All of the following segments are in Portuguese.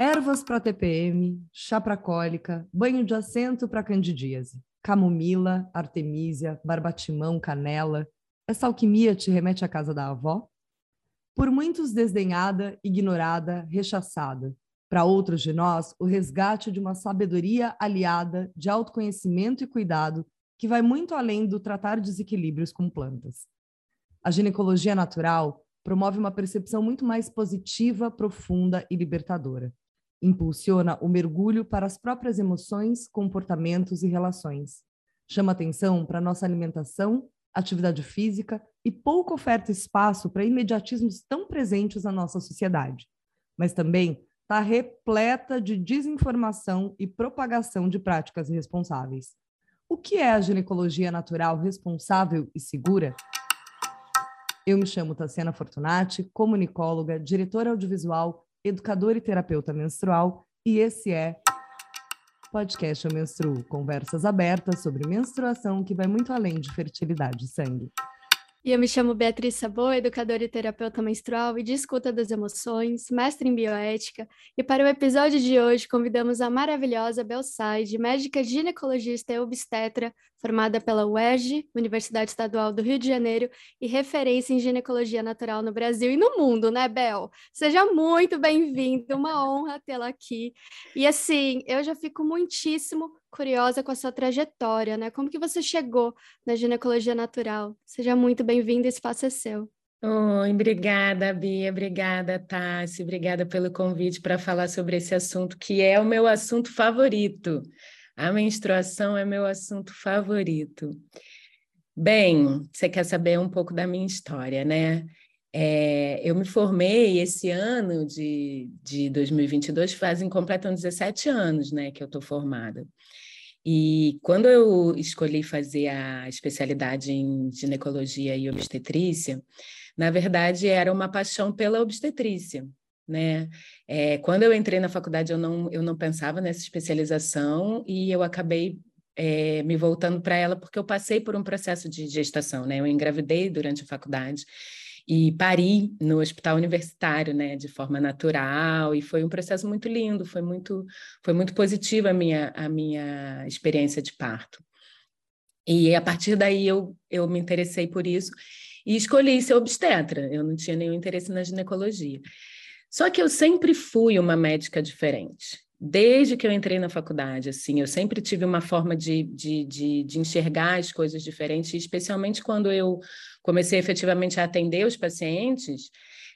Ervas para TPM, chá para cólica, banho de assento para candidíase, camomila, artemísia, barbatimão, canela. Essa alquimia te remete à casa da avó? Por muitos desdenhada, ignorada, rechaçada. Para outros de nós, o resgate de uma sabedoria aliada de autoconhecimento e cuidado que vai muito além do tratar desequilíbrios com plantas. A ginecologia natural promove uma percepção muito mais positiva, profunda e libertadora. Impulsiona o mergulho para as próprias emoções, comportamentos e relações. Chama atenção para nossa alimentação, atividade física e pouco oferta espaço para imediatismos tão presentes na nossa sociedade. Mas também está repleta de desinformação e propagação de práticas irresponsáveis. O que é a ginecologia natural responsável e segura? Eu me chamo Tassiana Fortunati, comunicóloga, diretora audiovisual, educadora e terapeuta menstrual, e esse é Podcast Eu Menstruo, conversas abertas sobre menstruação que vai muito além de fertilidade e sangue. E eu me chamo Beatriz Sabô, educadora e terapeuta menstrual e de escuta das emoções, mestre em bioética. E para o episódio de hoje, convidamos a maravilhosa Belsaide, médica ginecologista e obstetra, formada pela UERJ, Universidade Estadual do Rio de Janeiro, e referência em ginecologia natural no Brasil e no mundo, né, Bel? Seja muito bem-vinda, uma honra tê-la aqui. E assim, eu já fico muitíssimo curiosa com a sua trajetória, né? Como que você chegou na ginecologia natural? Seja muito bem-vinda, espaço é seu. Oi, obrigada, Bia, obrigada, Tassi, obrigada pelo convite para falar sobre esse assunto que é o meu assunto favorito. A menstruação é meu assunto favorito. Bem, você quer saber um pouco da minha história, né? É, eu me formei esse ano de, de 2022, fazem completam 17 anos né, que eu estou formada. E quando eu escolhi fazer a especialidade em ginecologia e obstetrícia, na verdade era uma paixão pela obstetrícia. Né? É, quando eu entrei na faculdade, eu não, eu não pensava nessa especialização e eu acabei é, me voltando para ela porque eu passei por um processo de gestação, né? Eu engravidei durante a faculdade e pari no hospital universitário, né, de forma natural, e foi um processo muito lindo, foi muito, foi muito positiva a minha, a minha experiência de parto. E a partir daí eu, eu me interessei por isso e escolhi ser obstetra, eu não tinha nenhum interesse na ginecologia. Só que eu sempre fui uma médica diferente. Desde que eu entrei na faculdade, assim, eu sempre tive uma forma de, de, de, de enxergar as coisas diferentes, especialmente quando eu comecei efetivamente a atender os pacientes,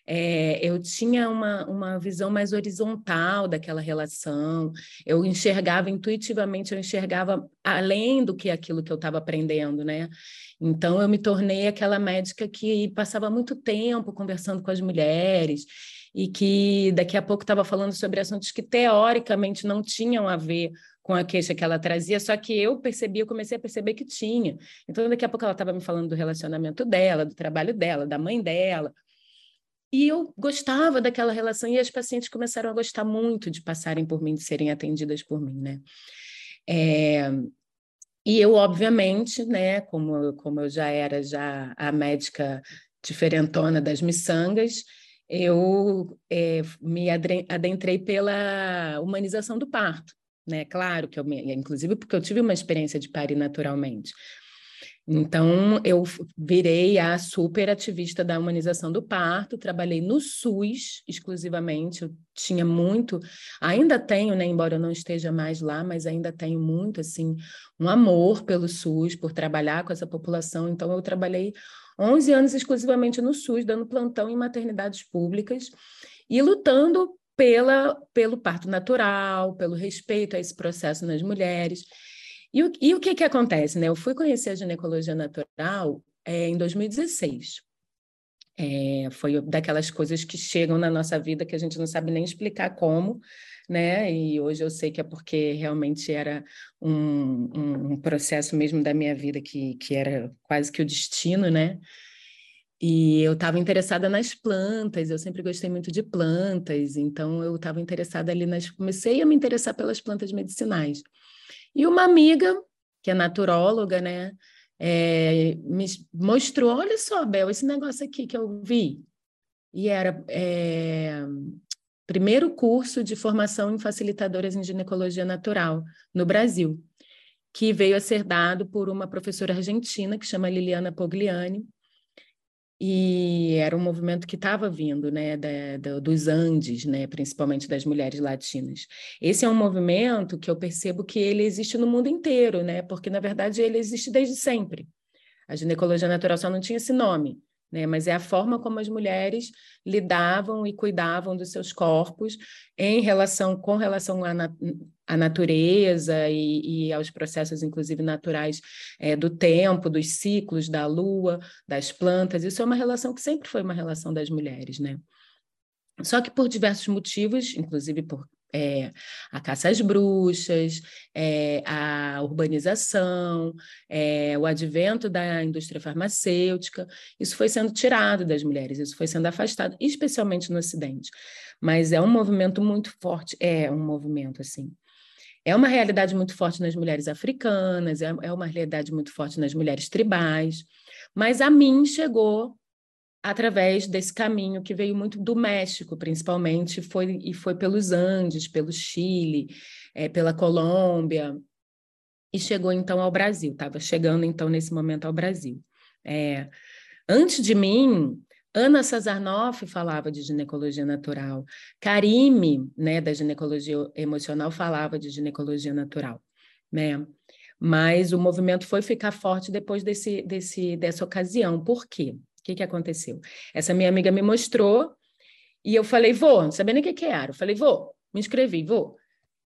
é, eu tinha uma, uma visão mais horizontal daquela relação, eu enxergava intuitivamente, eu enxergava além do que aquilo que eu estava aprendendo, né? Então, eu me tornei aquela médica que passava muito tempo conversando com as mulheres e que daqui a pouco estava falando sobre assuntos que teoricamente não tinham a ver com a queixa que ela trazia, só que eu percebi, eu comecei a perceber que tinha. Então, daqui a pouco ela estava me falando do relacionamento dela, do trabalho dela, da mãe dela. E eu gostava daquela relação e as pacientes começaram a gostar muito de passarem por mim, de serem atendidas por mim, né? É... E eu, obviamente, né, como, como eu já era já a médica diferentona das miçangas, eu é, me adentrei pela humanização do parto né? Claro que eu, inclusive porque eu tive uma experiência de parir naturalmente. Então, eu virei a super ativista da humanização do parto, trabalhei no SUS exclusivamente, eu tinha muito, ainda tenho, né, embora eu não esteja mais lá, mas ainda tenho muito, assim, um amor pelo SUS, por trabalhar com essa população, então eu trabalhei 11 anos exclusivamente no SUS, dando plantão em maternidades públicas e lutando pela, pelo parto natural, pelo respeito a esse processo nas mulheres. E o, e o que, que acontece? Né? Eu fui conhecer a ginecologia natural é, em 2016. É, foi daquelas coisas que chegam na nossa vida que a gente não sabe nem explicar como, né? E hoje eu sei que é porque realmente era um, um, um processo mesmo da minha vida que, que era quase que o destino, né? E eu estava interessada nas plantas, eu sempre gostei muito de plantas, então eu estava interessada ali nas. Comecei a me interessar pelas plantas medicinais. E uma amiga, que é naturóloga, né, é, me mostrou: olha só, Bel, esse negócio aqui que eu vi. E era é, primeiro curso de formação em facilitadoras em ginecologia natural no Brasil, que veio a ser dado por uma professora argentina que chama Liliana Pogliani, e era um movimento que estava vindo, né, da, da, dos Andes, né, principalmente das mulheres latinas. Esse é um movimento que eu percebo que ele existe no mundo inteiro, né, porque na verdade ele existe desde sempre. A ginecologia natural só não tinha esse nome, né? Mas é a forma como as mulheres lidavam e cuidavam dos seus corpos em relação com relação à, na, à natureza e, e, aos processos, inclusive naturais é, do tempo, dos ciclos da lua, das plantas. Isso é uma relação que sempre foi uma relação das mulheres, né? Só que por diversos motivos, inclusive por é, a caça às bruxas, é, a urbanização, é, o advento da indústria farmacêutica, isso foi sendo tirado das mulheres, isso foi sendo afastado, especialmente no Ocidente. Mas é um movimento muito forte, é um movimento assim. É uma realidade muito forte nas mulheres africanas, é, é uma realidade muito forte nas mulheres tribais, mas a mim chegou através desse caminho que veio muito do México, principalmente, foi, e foi pelos Andes, pelo Chile, é, pela Colômbia, e chegou então ao Brasil, estava chegando então nesse momento ao Brasil. É, antes de mim, Ana Sazarnoff falava de ginecologia natural, Karime, né, da ginecologia emocional, falava de ginecologia natural, né? Mas o movimento foi ficar forte depois desse, desse, dessa ocasião. Por quê? O que, que aconteceu? Essa minha amiga me mostrou e eu falei, vou, não sabia nem o que, que era. Eu falei, vou, me inscrevi, vou.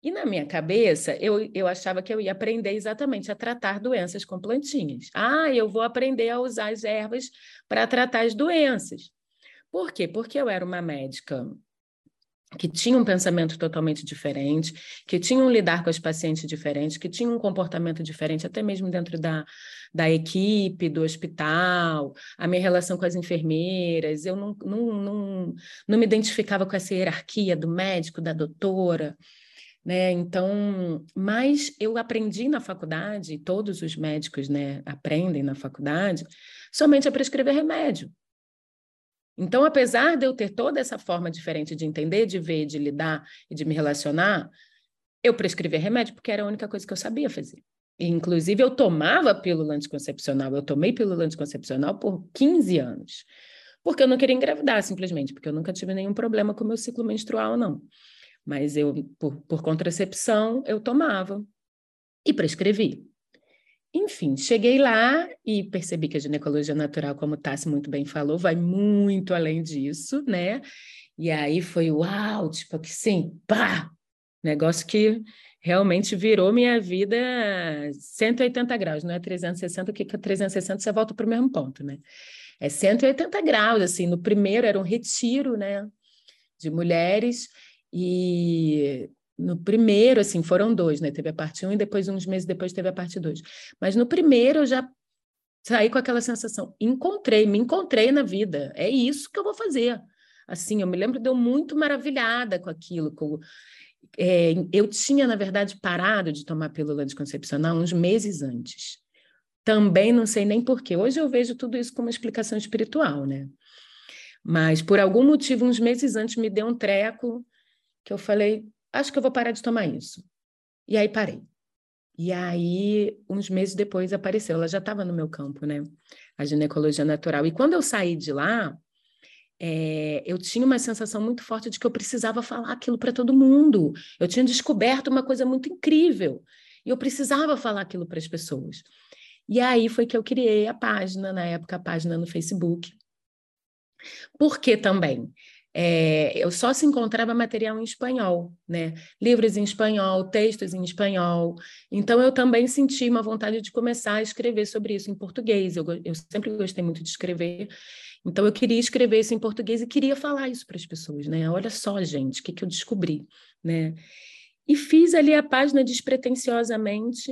E na minha cabeça, eu, eu achava que eu ia aprender exatamente a tratar doenças com plantinhas. Ah, eu vou aprender a usar as ervas para tratar as doenças. Por quê? Porque eu era uma médica que tinha um pensamento totalmente diferente, que tinham um lidar com as pacientes diferentes, que tinham um comportamento diferente, até mesmo dentro da, da equipe, do hospital, a minha relação com as enfermeiras, eu não, não, não, não me identificava com essa hierarquia do médico, da doutora, né? Então, mas eu aprendi na faculdade, todos os médicos, né, aprendem na faculdade, somente a prescrever remédio. Então, apesar de eu ter toda essa forma diferente de entender, de ver, de lidar e de me relacionar, eu prescrevia remédio porque era a única coisa que eu sabia fazer. E, inclusive, eu tomava pílula anticoncepcional. Eu tomei pílula anticoncepcional por 15 anos. Porque eu não queria engravidar, simplesmente, porque eu nunca tive nenhum problema com o meu ciclo menstrual, não. Mas eu, por, por contracepção, eu tomava e prescrevi. Enfim, cheguei lá e percebi que a ginecologia natural, como o Tassi muito bem falou, vai muito além disso, né? E aí foi uau, tipo que sim, pá! Negócio que realmente virou minha vida 180 graus, não é 360, que 360 você volta para o mesmo ponto, né? É 180 graus, assim, no primeiro era um retiro, né, de mulheres, e no primeiro, assim, foram dois, né? Teve a parte 1 um, e depois, uns meses depois, teve a parte 2. Mas no primeiro eu já saí com aquela sensação, encontrei, me encontrei na vida, é isso que eu vou fazer. Assim, eu me lembro de eu muito maravilhada com aquilo, com... É, eu tinha, na verdade, parado de tomar pílula anticoncepcional uns meses antes. Também não sei nem porquê. Hoje eu vejo tudo isso como uma explicação espiritual, né? Mas por algum motivo, uns meses antes, me deu um treco que eu falei, acho que eu vou parar de tomar isso. E aí parei. E aí, uns meses depois, apareceu. Ela já estava no meu campo, né? A ginecologia natural. E quando eu saí de lá, é, eu tinha uma sensação muito forte de que eu precisava falar aquilo para todo mundo. Eu tinha descoberto uma coisa muito incrível. E eu precisava falar aquilo para as pessoas. E aí foi que eu criei a página, na época, a página no Facebook. Por que também? É, eu só se encontrava material em espanhol, né? Livros em espanhol, textos em espanhol. Então eu também senti uma vontade de começar a escrever sobre isso em português. Eu, eu sempre gostei muito de escrever. Então eu queria escrever isso em português e queria falar isso para as pessoas, né? Olha só, gente, o que, que eu descobri, né? E fiz ali a página despretensiosamente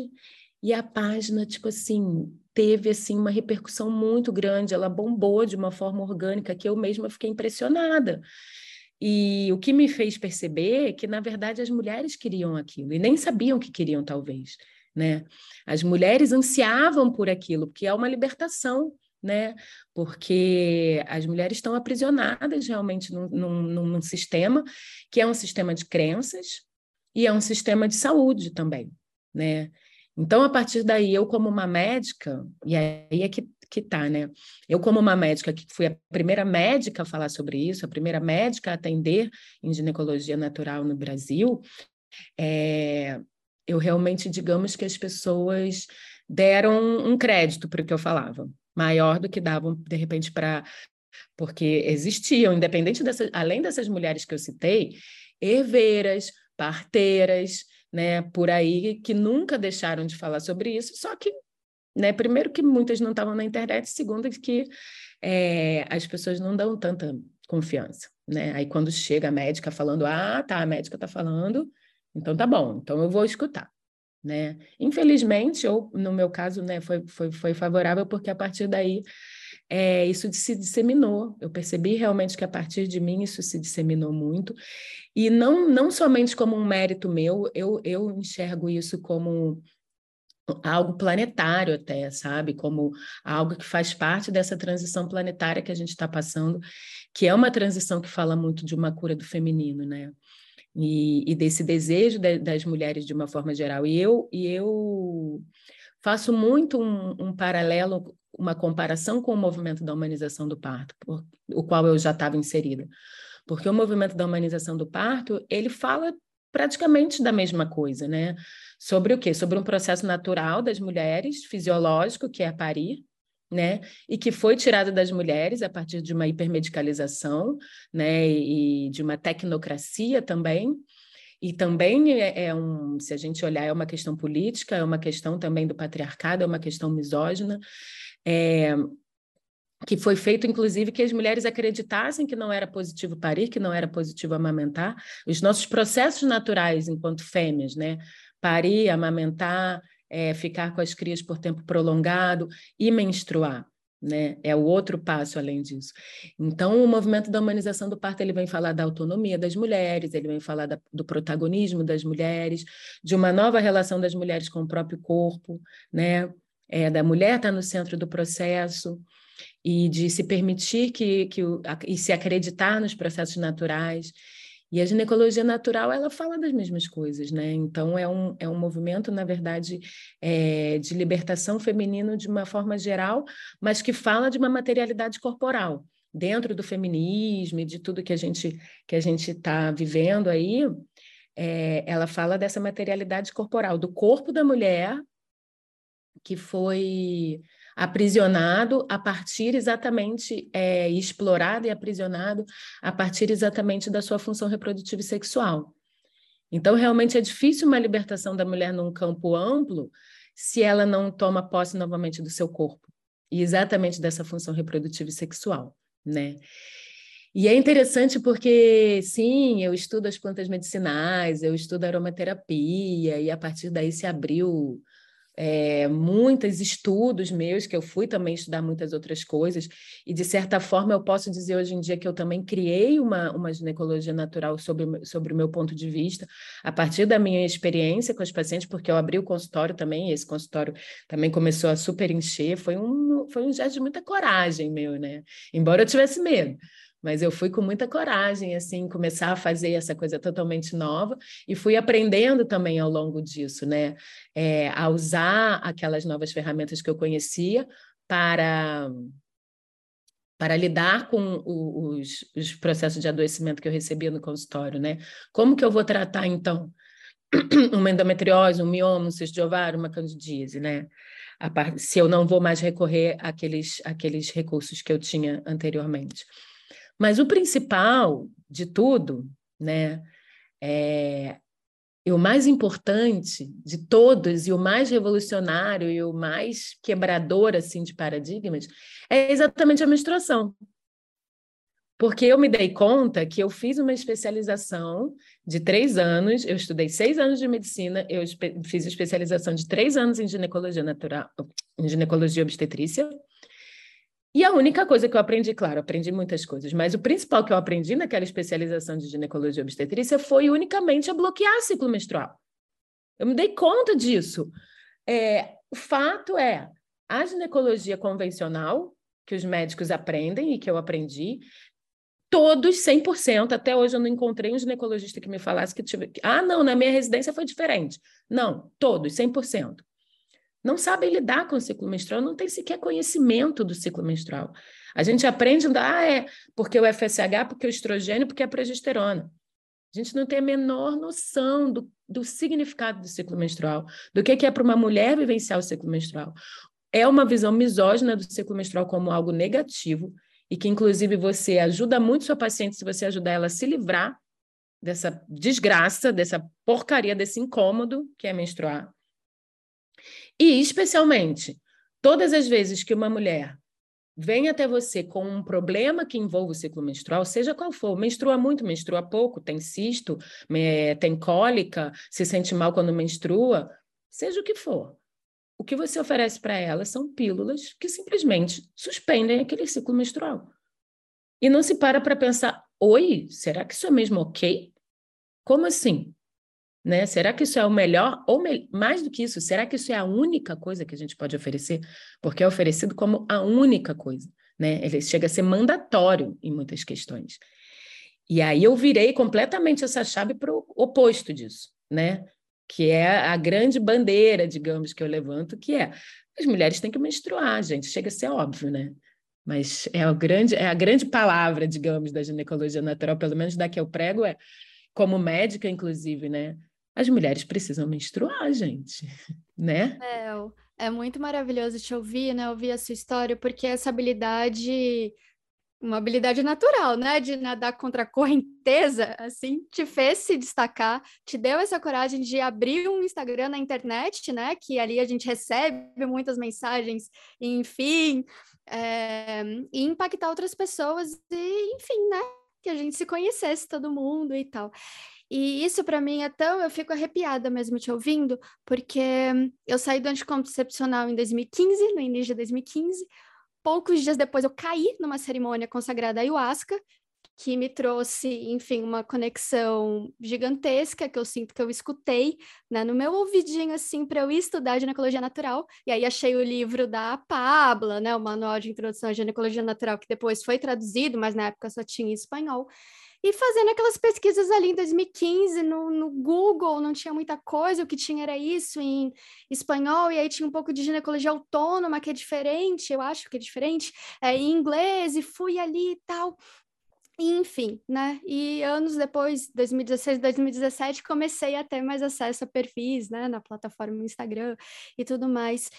e a página, tipo assim, teve assim uma repercussão muito grande, ela bombou de uma forma orgânica que eu mesma fiquei impressionada. E o que me fez perceber é que, na verdade, as mulheres queriam aquilo e nem sabiam que queriam, talvez. Né? As mulheres ansiavam por aquilo, porque é uma libertação né? Porque as mulheres estão aprisionadas realmente num, num, num sistema que é um sistema de crenças e é um sistema de saúde também, né? Então, a partir daí, eu como uma médica, e aí é que, que tá, né? Eu como uma médica que fui a primeira médica a falar sobre isso, a primeira médica a atender em ginecologia natural no Brasil, é, eu realmente, digamos que as pessoas deram um crédito para o que eu falava, maior do que davam, de repente, para. Porque existiam, independente dessas, além dessas mulheres que eu citei, herveiras, parteiras, né, por aí, que nunca deixaram de falar sobre isso, só que, né, primeiro que muitas não estavam na internet, segundo que é, as pessoas não dão tanta confiança, né? Aí quando chega a médica falando, ah, tá, a médica tá falando, então tá bom, então eu vou escutar né? Infelizmente, ou no meu caso, né, foi, foi, foi favorável porque a partir daí é, isso se disseminou. Eu percebi realmente que a partir de mim isso se disseminou muito e não não somente como um mérito meu, eu, eu enxergo isso como algo planetário até, sabe? Como algo que faz parte dessa transição planetária que a gente está passando, que é uma transição que fala muito de uma cura do feminino, né? e, e desse desejo de, das mulheres de uma forma geral. E eu, e eu faço muito um, um paralelo, uma comparação com o movimento da humanização do parto, por, o qual eu já estava inserida. Porque o movimento da humanização do parto, ele fala praticamente da mesma coisa, né? Sobre o quê? Sobre um processo natural das mulheres, fisiológico, que é parir, né? E que foi tirada das mulheres a partir de uma hipermedicalização, né? E de uma tecnocracia também. E também é, é um, se a gente olhar, é uma questão política, é uma questão também do patriarcado, é uma questão misógina. É, que foi feito, inclusive, que as mulheres acreditassem que não era positivo parir, que não era positivo amamentar. Os nossos processos naturais enquanto fêmeas, né? Parir, amamentar, é, ficar com as crias por tempo prolongado e menstruar. Né? É o outro passo além disso. Então, o movimento da humanização do parto ele vem falar da autonomia das mulheres, ele vem falar da, do protagonismo das mulheres, de uma nova relação das mulheres com o próprio corpo, né? É, da mulher estar tá no centro do processo e de se permitir que, que e se acreditar nos processos naturais e a ginecologia natural, ela fala das mesmas coisas, né? Então, é um, é um movimento, na verdade, é, de libertação feminino de uma forma geral, mas que fala de uma materialidade corporal. Dentro do feminismo e de tudo que a gente que a gente está vivendo aí, é, ela fala dessa materialidade corporal, do corpo da mulher que foi aprisionado a partir exatamente, é, explorado e aprisionado a partir exatamente da sua função reprodutiva e sexual. Então, realmente é difícil uma libertação da mulher num campo amplo se ela não toma posse novamente do seu corpo e exatamente dessa função reprodutiva e sexual, né? E é interessante porque, sim, eu estudo as plantas medicinais, eu estudo aromaterapia, e a partir daí se abriu é, muitos estudos meus, que eu fui também estudar muitas outras coisas, e de certa forma eu posso dizer hoje em dia que eu também criei uma, uma ginecologia natural sobre, sobre o meu ponto de vista, a partir da minha experiência com os pacientes, porque eu abri o consultório também, e esse consultório também começou a super encher, foi um, foi um gesto de muita coragem meu, né? Embora eu tivesse medo mas eu fui com muita coragem, assim, começar a fazer essa coisa totalmente nova e fui aprendendo também ao longo disso, né? É, a usar aquelas novas ferramentas que eu conhecia para para lidar com os, os processos de adoecimento que eu recebia no consultório, né? Como que eu vou tratar, então, uma endometriose, um mioma, um cisto de ovário, uma candidíase, né? se eu não vou mais recorrer àqueles, àqueles recursos que eu tinha anteriormente. Mas o principal de tudo, né, é, e o mais importante de todos, e o mais revolucionário, e o mais quebrador assim, de paradigmas, é exatamente a menstruação. Porque eu me dei conta que eu fiz uma especialização de três anos, eu estudei seis anos de medicina, eu fiz especialização de três anos em ginecologia natural, em ginecologia obstetrícia, e a única coisa que eu aprendi, claro, aprendi muitas coisas, mas o principal que eu aprendi naquela especialização de ginecologia obstetrícia foi unicamente a bloquear ciclo menstrual. Eu me dei conta disso. É, o fato é, a ginecologia convencional, que os médicos aprendem e que eu aprendi, todos 100%. Até hoje eu não encontrei um ginecologista que me falasse que tive. Ah, não, na minha residência foi diferente. Não, todos, 100%. Não sabem lidar com o ciclo menstrual, não tem sequer conhecimento do ciclo menstrual. A gente aprende, ah, é porque o FSH, porque o estrogênio, porque a progesterona. A gente não tem a menor noção do, do significado do ciclo menstrual, do que é para uma mulher vivenciar o ciclo menstrual. É uma visão misógina do ciclo menstrual como algo negativo, e que, inclusive, você ajuda muito sua paciente se você ajudar ela a se livrar dessa desgraça, dessa porcaria, desse incômodo que é menstruar. E, especialmente, todas as vezes que uma mulher vem até você com um problema que envolve o ciclo menstrual, seja qual for, menstrua muito, menstrua pouco, tem cisto, tem cólica, se sente mal quando menstrua, seja o que for. O que você oferece para ela são pílulas que simplesmente suspendem aquele ciclo menstrual. E não se para para pensar: oi, será que isso é mesmo ok? Como assim? Né? Será que isso é o melhor? Ou me... mais do que isso, será que isso é a única coisa que a gente pode oferecer? Porque é oferecido como a única coisa. Né? Ele chega a ser mandatório em muitas questões. E aí eu virei completamente essa chave para o oposto disso, né? que é a grande bandeira, digamos, que eu levanto, que é as mulheres têm que menstruar, gente, chega a ser óbvio, né? Mas é, o grande, é a grande palavra, digamos, da ginecologia natural, pelo menos da que eu prego, é como médica, inclusive, né? As mulheres precisam menstruar, gente, né? É, é muito maravilhoso te ouvir, né? Ouvir a sua história, porque essa habilidade uma habilidade natural, né, de nadar contra a correnteza, assim, te fez se destacar, te deu essa coragem de abrir um Instagram na internet, né, que ali a gente recebe muitas mensagens, enfim, é, e impactar outras pessoas e, enfim, né, que a gente se conhecesse todo mundo e tal. E isso para mim é tão, eu fico arrepiada mesmo te ouvindo, porque eu saí do anticoncepcional em 2015, no início de 2015, poucos dias depois eu caí numa cerimônia consagrada ayahuasca, que me trouxe, enfim, uma conexão gigantesca que eu sinto que eu escutei, né, no meu ouvidinho assim para eu estudar ginecologia natural. E aí achei o livro da Pabla, né, o Manual de Introdução à Ginecologia Natural que depois foi traduzido, mas na época só tinha em espanhol. E fazendo aquelas pesquisas ali em 2015 no, no, Google, não tinha muita coisa, o que tinha era isso em espanhol, e aí tinha um pouco de ginecologia autônoma, que é diferente, eu acho que é diferente, é, em inglês, e fui ali e tal. Enfim, né? E anos depois, 2016, 2017, comecei a ter mais acesso a perfis, né, na plataforma Instagram e tudo mais.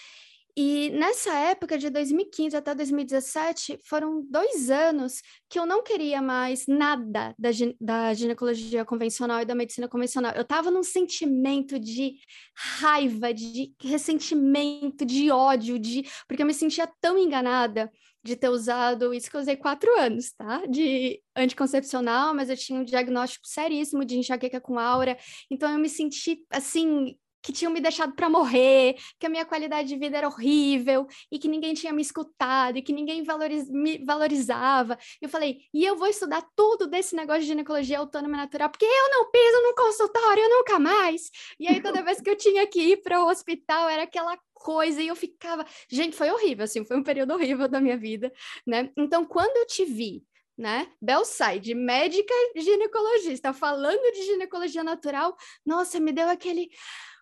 E nessa época, de 2015 até 2017, foram dois anos que eu não queria mais nada da, da ginecologia convencional e da medicina convencional. Eu estava num sentimento de raiva, de ressentimento, de ódio, de porque eu me sentia tão enganada de ter usado isso que eu usei quatro anos, tá? De anticoncepcional, mas eu tinha um diagnóstico seríssimo de enxaqueca com aura, então eu me senti assim que tinham me deixado para morrer, que a minha qualidade de vida era horrível e que ninguém tinha me escutado e que ninguém valoriz me valorizava. E eu falei, e eu vou estudar tudo desse negócio de ginecologia autônoma natural, porque eu não piso no consultório nunca mais. E aí toda vez que eu tinha que ir para o hospital era aquela coisa e eu ficava, gente, foi horrível assim, foi um período horrível da minha vida, né? Então, quando eu te vi né? Belside, médica ginecologista, falando de ginecologia natural, nossa, me deu aquele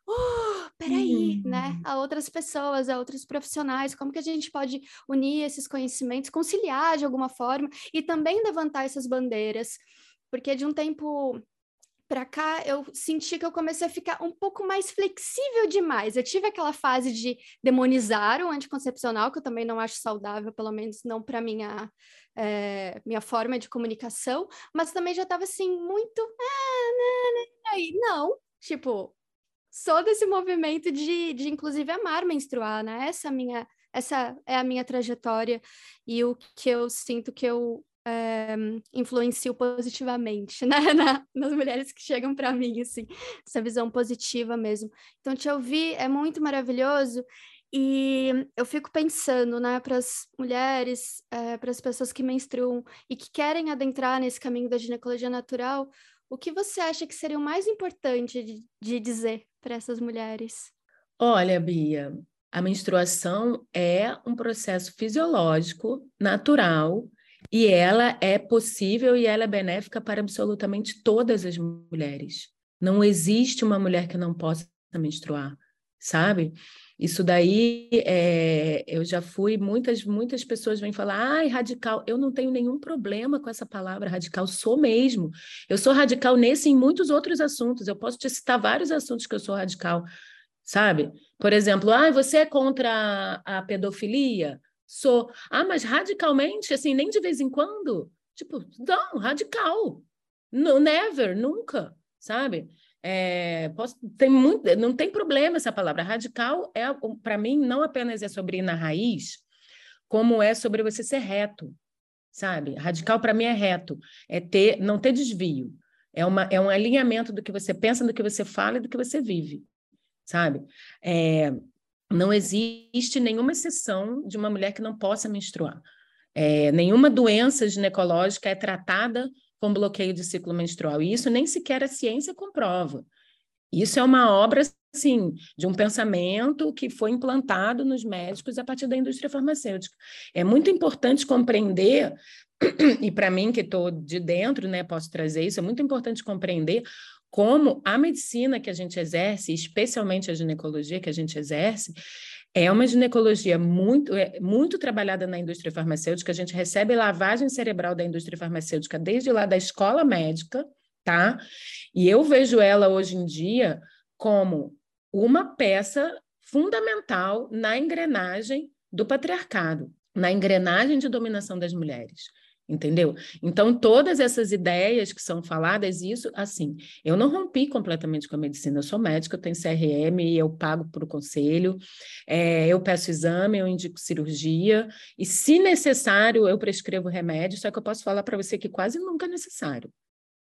oh, peraí, uhum. né? A outras pessoas, a outros profissionais, como que a gente pode unir esses conhecimentos, conciliar de alguma forma e também levantar essas bandeiras, porque de um tempo para cá eu senti que eu comecei a ficar um pouco mais flexível demais. Eu tive aquela fase de demonizar o anticoncepcional, que eu também não acho saudável, pelo menos não para minha é, minha forma de comunicação, mas também já estava assim muito, ah, não, não, não, tipo, sou desse movimento de, de inclusive amar menstruar, né? Essa minha essa é a minha trajetória e o que eu sinto que eu é, influencio positivamente né? Na, nas mulheres que chegam para mim, assim, essa visão positiva mesmo. Então, te ouvir é muito maravilhoso e eu fico pensando, né, para as mulheres, é, para as pessoas que menstruam e que querem adentrar nesse caminho da ginecologia natural, o que você acha que seria o mais importante de, de dizer para essas mulheres? Olha, Bia, A menstruação é um processo fisiológico, natural, e ela é possível e ela é benéfica para absolutamente todas as mulheres. Não existe uma mulher que não possa menstruar, sabe? Isso daí, é, eu já fui, muitas, muitas pessoas vêm falar, ai, radical. Eu não tenho nenhum problema com essa palavra radical, sou mesmo. Eu sou radical nesse e em muitos outros assuntos. Eu posso te citar vários assuntos que eu sou radical, sabe? Por exemplo, ah, você é contra a, pedofilia? Sou. Ah, mas radicalmente, assim, nem de vez em quando? Tipo, não, radical. No, never, nunca, sabe? É, posso, tem muito, não tem problema essa palavra. Radical é, para mim, não apenas é sobre ir na raiz, como é sobre você ser reto, sabe? Radical para mim é reto, é ter, não ter desvio. É, uma, é um alinhamento do que você pensa, do que você fala e do que você vive, sabe? É, não existe nenhuma exceção de uma mulher que não possa menstruar. É, nenhuma doença ginecológica é tratada com bloqueio de ciclo menstrual. E isso nem sequer a ciência comprova. Isso é uma obra, assim, de um pensamento que foi implantado nos médicos a partir da indústria farmacêutica. É muito importante compreender, e para mim que estou de dentro, né, posso trazer isso, é muito importante compreender como a medicina que a gente exerce, especialmente a ginecologia que a gente exerce, é uma ginecologia muito, é, muito trabalhada na indústria farmacêutica. A gente recebe lavagem cerebral da indústria farmacêutica desde lá da escola médica, tá? E eu vejo ela hoje em dia como uma peça fundamental na engrenagem do patriarcado, na engrenagem de dominação das mulheres entendeu? Então, todas essas ideias que são faladas, isso, assim, eu não rompi completamente com a medicina, eu sou médica, eu tenho CRM, eu pago para o conselho, é, eu peço exame, eu indico cirurgia, e se necessário, eu prescrevo remédio, só que eu posso falar para você que quase nunca é necessário.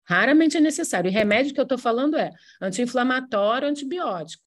Raramente é necessário. E remédio que eu estou falando é anti-inflamatório, antibiótico.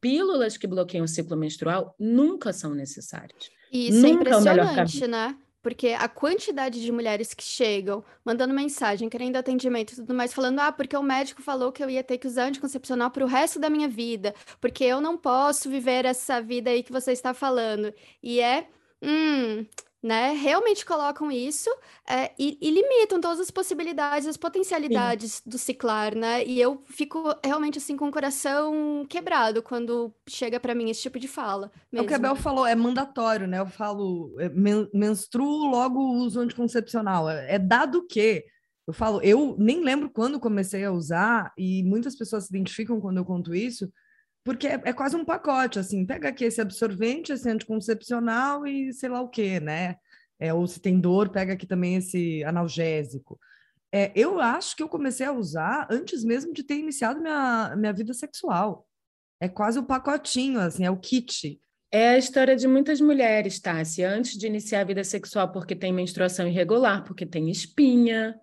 Pílulas que bloqueiam o ciclo menstrual nunca são necessárias. Isso é nunca é impressionante, é né? Porque a quantidade de mulheres que chegam, mandando mensagem, querendo atendimento e tudo mais, falando: ah, porque o médico falou que eu ia ter que usar anticoncepcional para o resto da minha vida, porque eu não posso viver essa vida aí que você está falando. E é. Hum, né, realmente colocam isso é, e, e, limitam todas as possibilidades, as potencialidades Sim. do ciclar, né? E eu fico realmente assim com o coração quebrado quando chega para mim esse tipo de fala. Mesmo. É o que a Bel falou, é mandatório, né? Eu falo, é, men menstruo, logo uso anticoncepcional. É, é dado que eu falo, eu nem lembro quando comecei a usar, e muitas pessoas se identificam quando eu conto isso, porque é, é, quase um pacote, assim, pega aqui esse absorvente, esse anticoncepcional e sei lá o quê, né? É, ou se tem dor, pega aqui também esse analgésico. É, eu acho que eu comecei a usar antes mesmo de ter iniciado minha, minha vida sexual. É quase o um pacotinho, assim, é o kit. É a história de muitas mulheres, Tássia, antes de iniciar a vida sexual, porque tem menstruação irregular, porque tem espinha,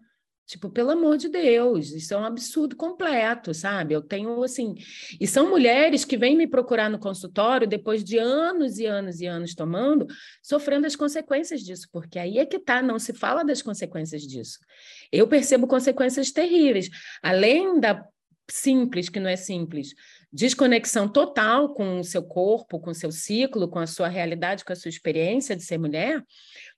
Tipo, pelo amor de Deus, isso é um absurdo completo, sabe? Eu tenho assim. E são mulheres que vêm me procurar no consultório depois de anos e anos e anos tomando, sofrendo as consequências disso, porque aí é que tá, não se fala das consequências disso. Eu percebo consequências terríveis. Além da simples, que não é simples, desconexão total com o seu corpo, com o seu ciclo, com a sua realidade, com a sua experiência de ser mulher,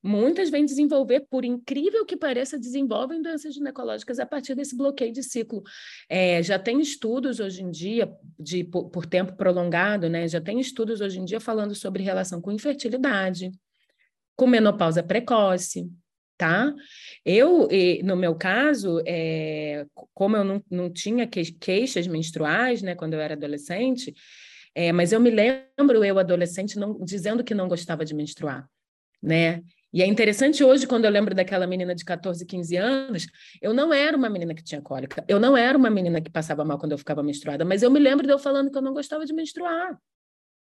muitas vêm desenvolver, por incrível que pareça, desenvolvem doenças ginecológicas a partir desse bloqueio de ciclo. É, já tem estudos hoje em dia, de, por, por tempo prolongado, né? Já tem estudos hoje em dia falando sobre relação com infertilidade, com menopausa precoce, tá? Eu, no meu caso, é, como eu não, não tinha queixas menstruais, né, quando eu era adolescente, é, mas eu me lembro, eu adolescente, não, dizendo que não gostava de menstruar, né? E é interessante hoje, quando eu lembro daquela menina de 14, 15 anos, eu não era uma menina que tinha cólica, eu não era uma menina que passava mal quando eu ficava menstruada, mas eu me lembro de eu falando que eu não gostava de menstruar.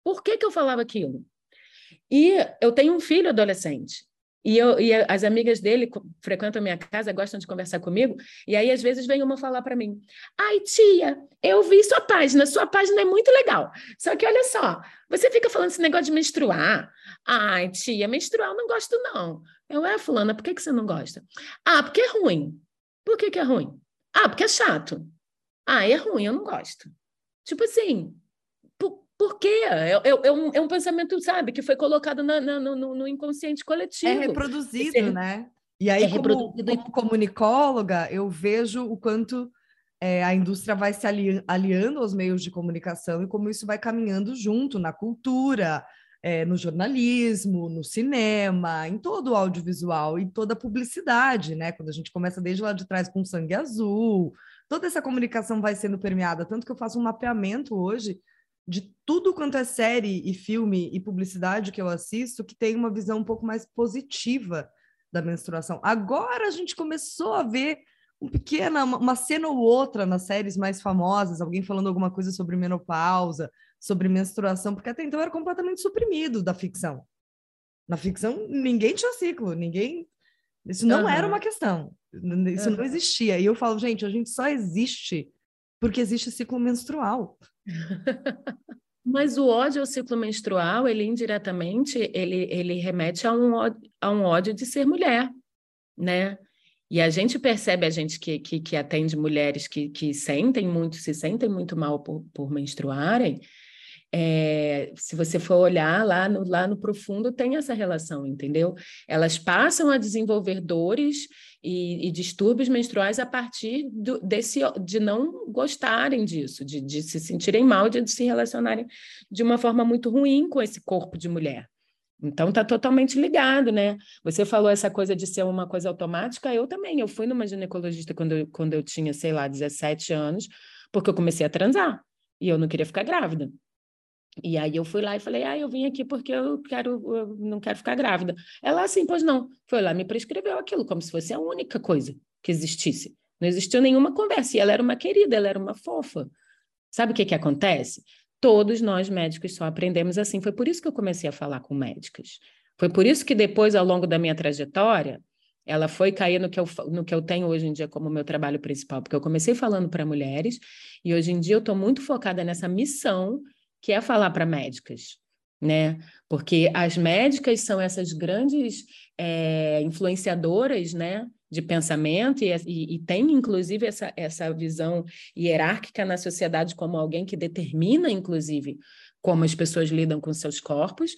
Por que, que eu falava aquilo? E eu tenho um filho adolescente, e, eu, e as amigas dele frequentam minha casa, gostam de conversar comigo, e aí às vezes vem uma falar para mim: Ai, tia, eu vi sua página, sua página é muito legal. Só que olha só, você fica falando esse negócio de menstruar. Ai, tia, menstruar eu não gosto, não. Eu, é, Fulana, por que, que você não gosta? Ah, porque é ruim. Por que, que é ruim? Ah, porque é chato. Ah, é ruim, eu não gosto. Tipo assim, Por quê? É, é, é, um, é um pensamento, sabe, que foi colocado na, na, no, no, inconsciente coletivo. É reproduzido, Esse... né? E aí, é como, como comunicóloga, eu vejo o quanto é, a indústria vai se ali, aliando aos meios de comunicação e como isso vai caminhando junto na cultura, é, no jornalismo, no cinema, em todo o audiovisual e toda a publicidade, né? Quando a gente começa desde lá de trás com sangue azul, toda essa comunicação vai sendo permeada. Tanto que eu faço um mapeamento hoje de tudo quanto é série e filme e publicidade que eu assisto que tem uma visão um pouco mais positiva da menstruação. Agora a gente começou a ver um pequena, uma cena ou outra nas séries mais famosas, alguém falando alguma coisa sobre menopausa, sobre menstruação, porque até então era completamente suprimido da ficção. Na ficção, ninguém tinha ciclo, ninguém. Isso não uhum. era uma questão, isso uhum. não existia. E eu falo, gente, a gente só existe porque existe ciclo menstrual. Mas o ódio ao ciclo menstrual, ele indiretamente, ele, ele remete a um, ódio, a um ódio de ser mulher, né? E a gente percebe, a gente que, que, que atende mulheres que, que sentem muito, se sentem muito mal por, por menstruarem, é, se você for olhar lá no, lá no profundo, tem essa relação, entendeu? Elas passam a desenvolver dores e, e distúrbios menstruais a partir do, desse, de não gostarem disso, de, de se sentirem mal, de, de se relacionarem de uma forma muito ruim com esse corpo de mulher. Então está totalmente ligado, né? Você falou essa coisa de ser uma coisa automática, eu também. Eu fui numa ginecologista quando quando eu tinha, sei lá, 17 anos, porque eu comecei a transar e eu não queria ficar grávida. E aí eu fui lá e falei, ah, eu vim aqui porque eu quero, eu não quero ficar grávida. Ela assim, pois não. Foi lá, me prescreveu aquilo, como se fosse a única coisa que existisse. Não existiu nenhuma conversa. E ela era uma querida, ela era uma fofa. Sabe o que que acontece? Todos nós médicos só aprendemos assim. Foi por isso que eu comecei a falar com médicas. Foi por isso que depois, ao longo da minha trajetória, ela foi cair no que eu, no que eu tenho hoje em dia como meu trabalho principal, porque eu comecei falando para mulheres e hoje em dia eu estou muito focada nessa missão que é falar para médicas, né? Porque as médicas são essas grandes é, influenciadoras, né? De pensamento e, e, e, tem, inclusive, essa, essa visão hierárquica na sociedade como alguém que determina, inclusive, como as pessoas lidam com seus corpos.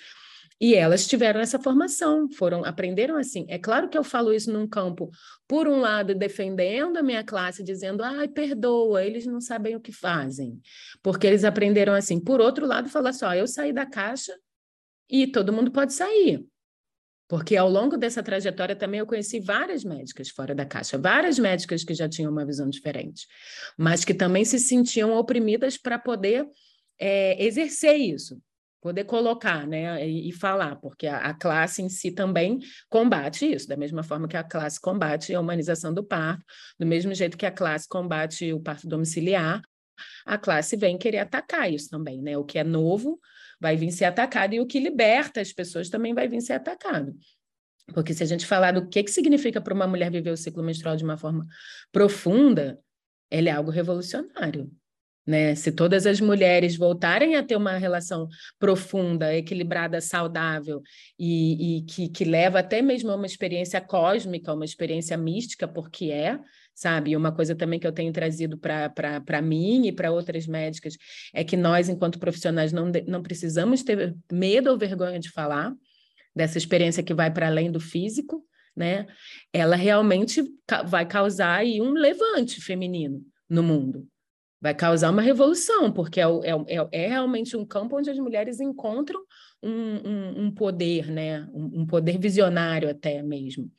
E elas tiveram essa formação, foram aprenderam assim. É claro que eu falo isso num campo, por um lado, defendendo a minha classe, dizendo, ai, perdoa, eles não sabem o que fazem, porque eles aprenderam assim. Por outro lado, falar só, eu saí da caixa e todo mundo pode sair. Porque ao longo dessa trajetória também eu conheci várias médicas fora da caixa, várias médicas que já tinham uma visão diferente, mas que também se sentiam oprimidas para poder é, exercer isso poder colocar né, e, e falar, porque a, a, classe em si também combate isso, da mesma forma que a classe combate a humanização do parto, do mesmo jeito que a classe combate o parto domiciliar, a classe vem querer atacar isso também, né? O que é novo vai vir ser atacado e o que liberta as pessoas também vai vir ser atacado. Porque se a gente falar do que, que significa para uma mulher viver o ciclo menstrual de uma forma profunda, ele é algo revolucionário. Né? Se todas as mulheres voltarem a ter uma relação profunda, equilibrada, saudável e, e que, que leva até mesmo a uma experiência cósmica, uma experiência mística, porque é, sabe? Uma coisa também que eu tenho trazido para mim e para outras médicas é que nós, enquanto profissionais, não, não precisamos ter medo ou vergonha de falar dessa experiência que vai para além do físico, né? Ela realmente vai causar aí um levante feminino no mundo vai causar uma revolução, porque é, é, é, é, realmente um campo onde as mulheres encontram um, um, um poder, né? Um, um, poder visionário até mesmo.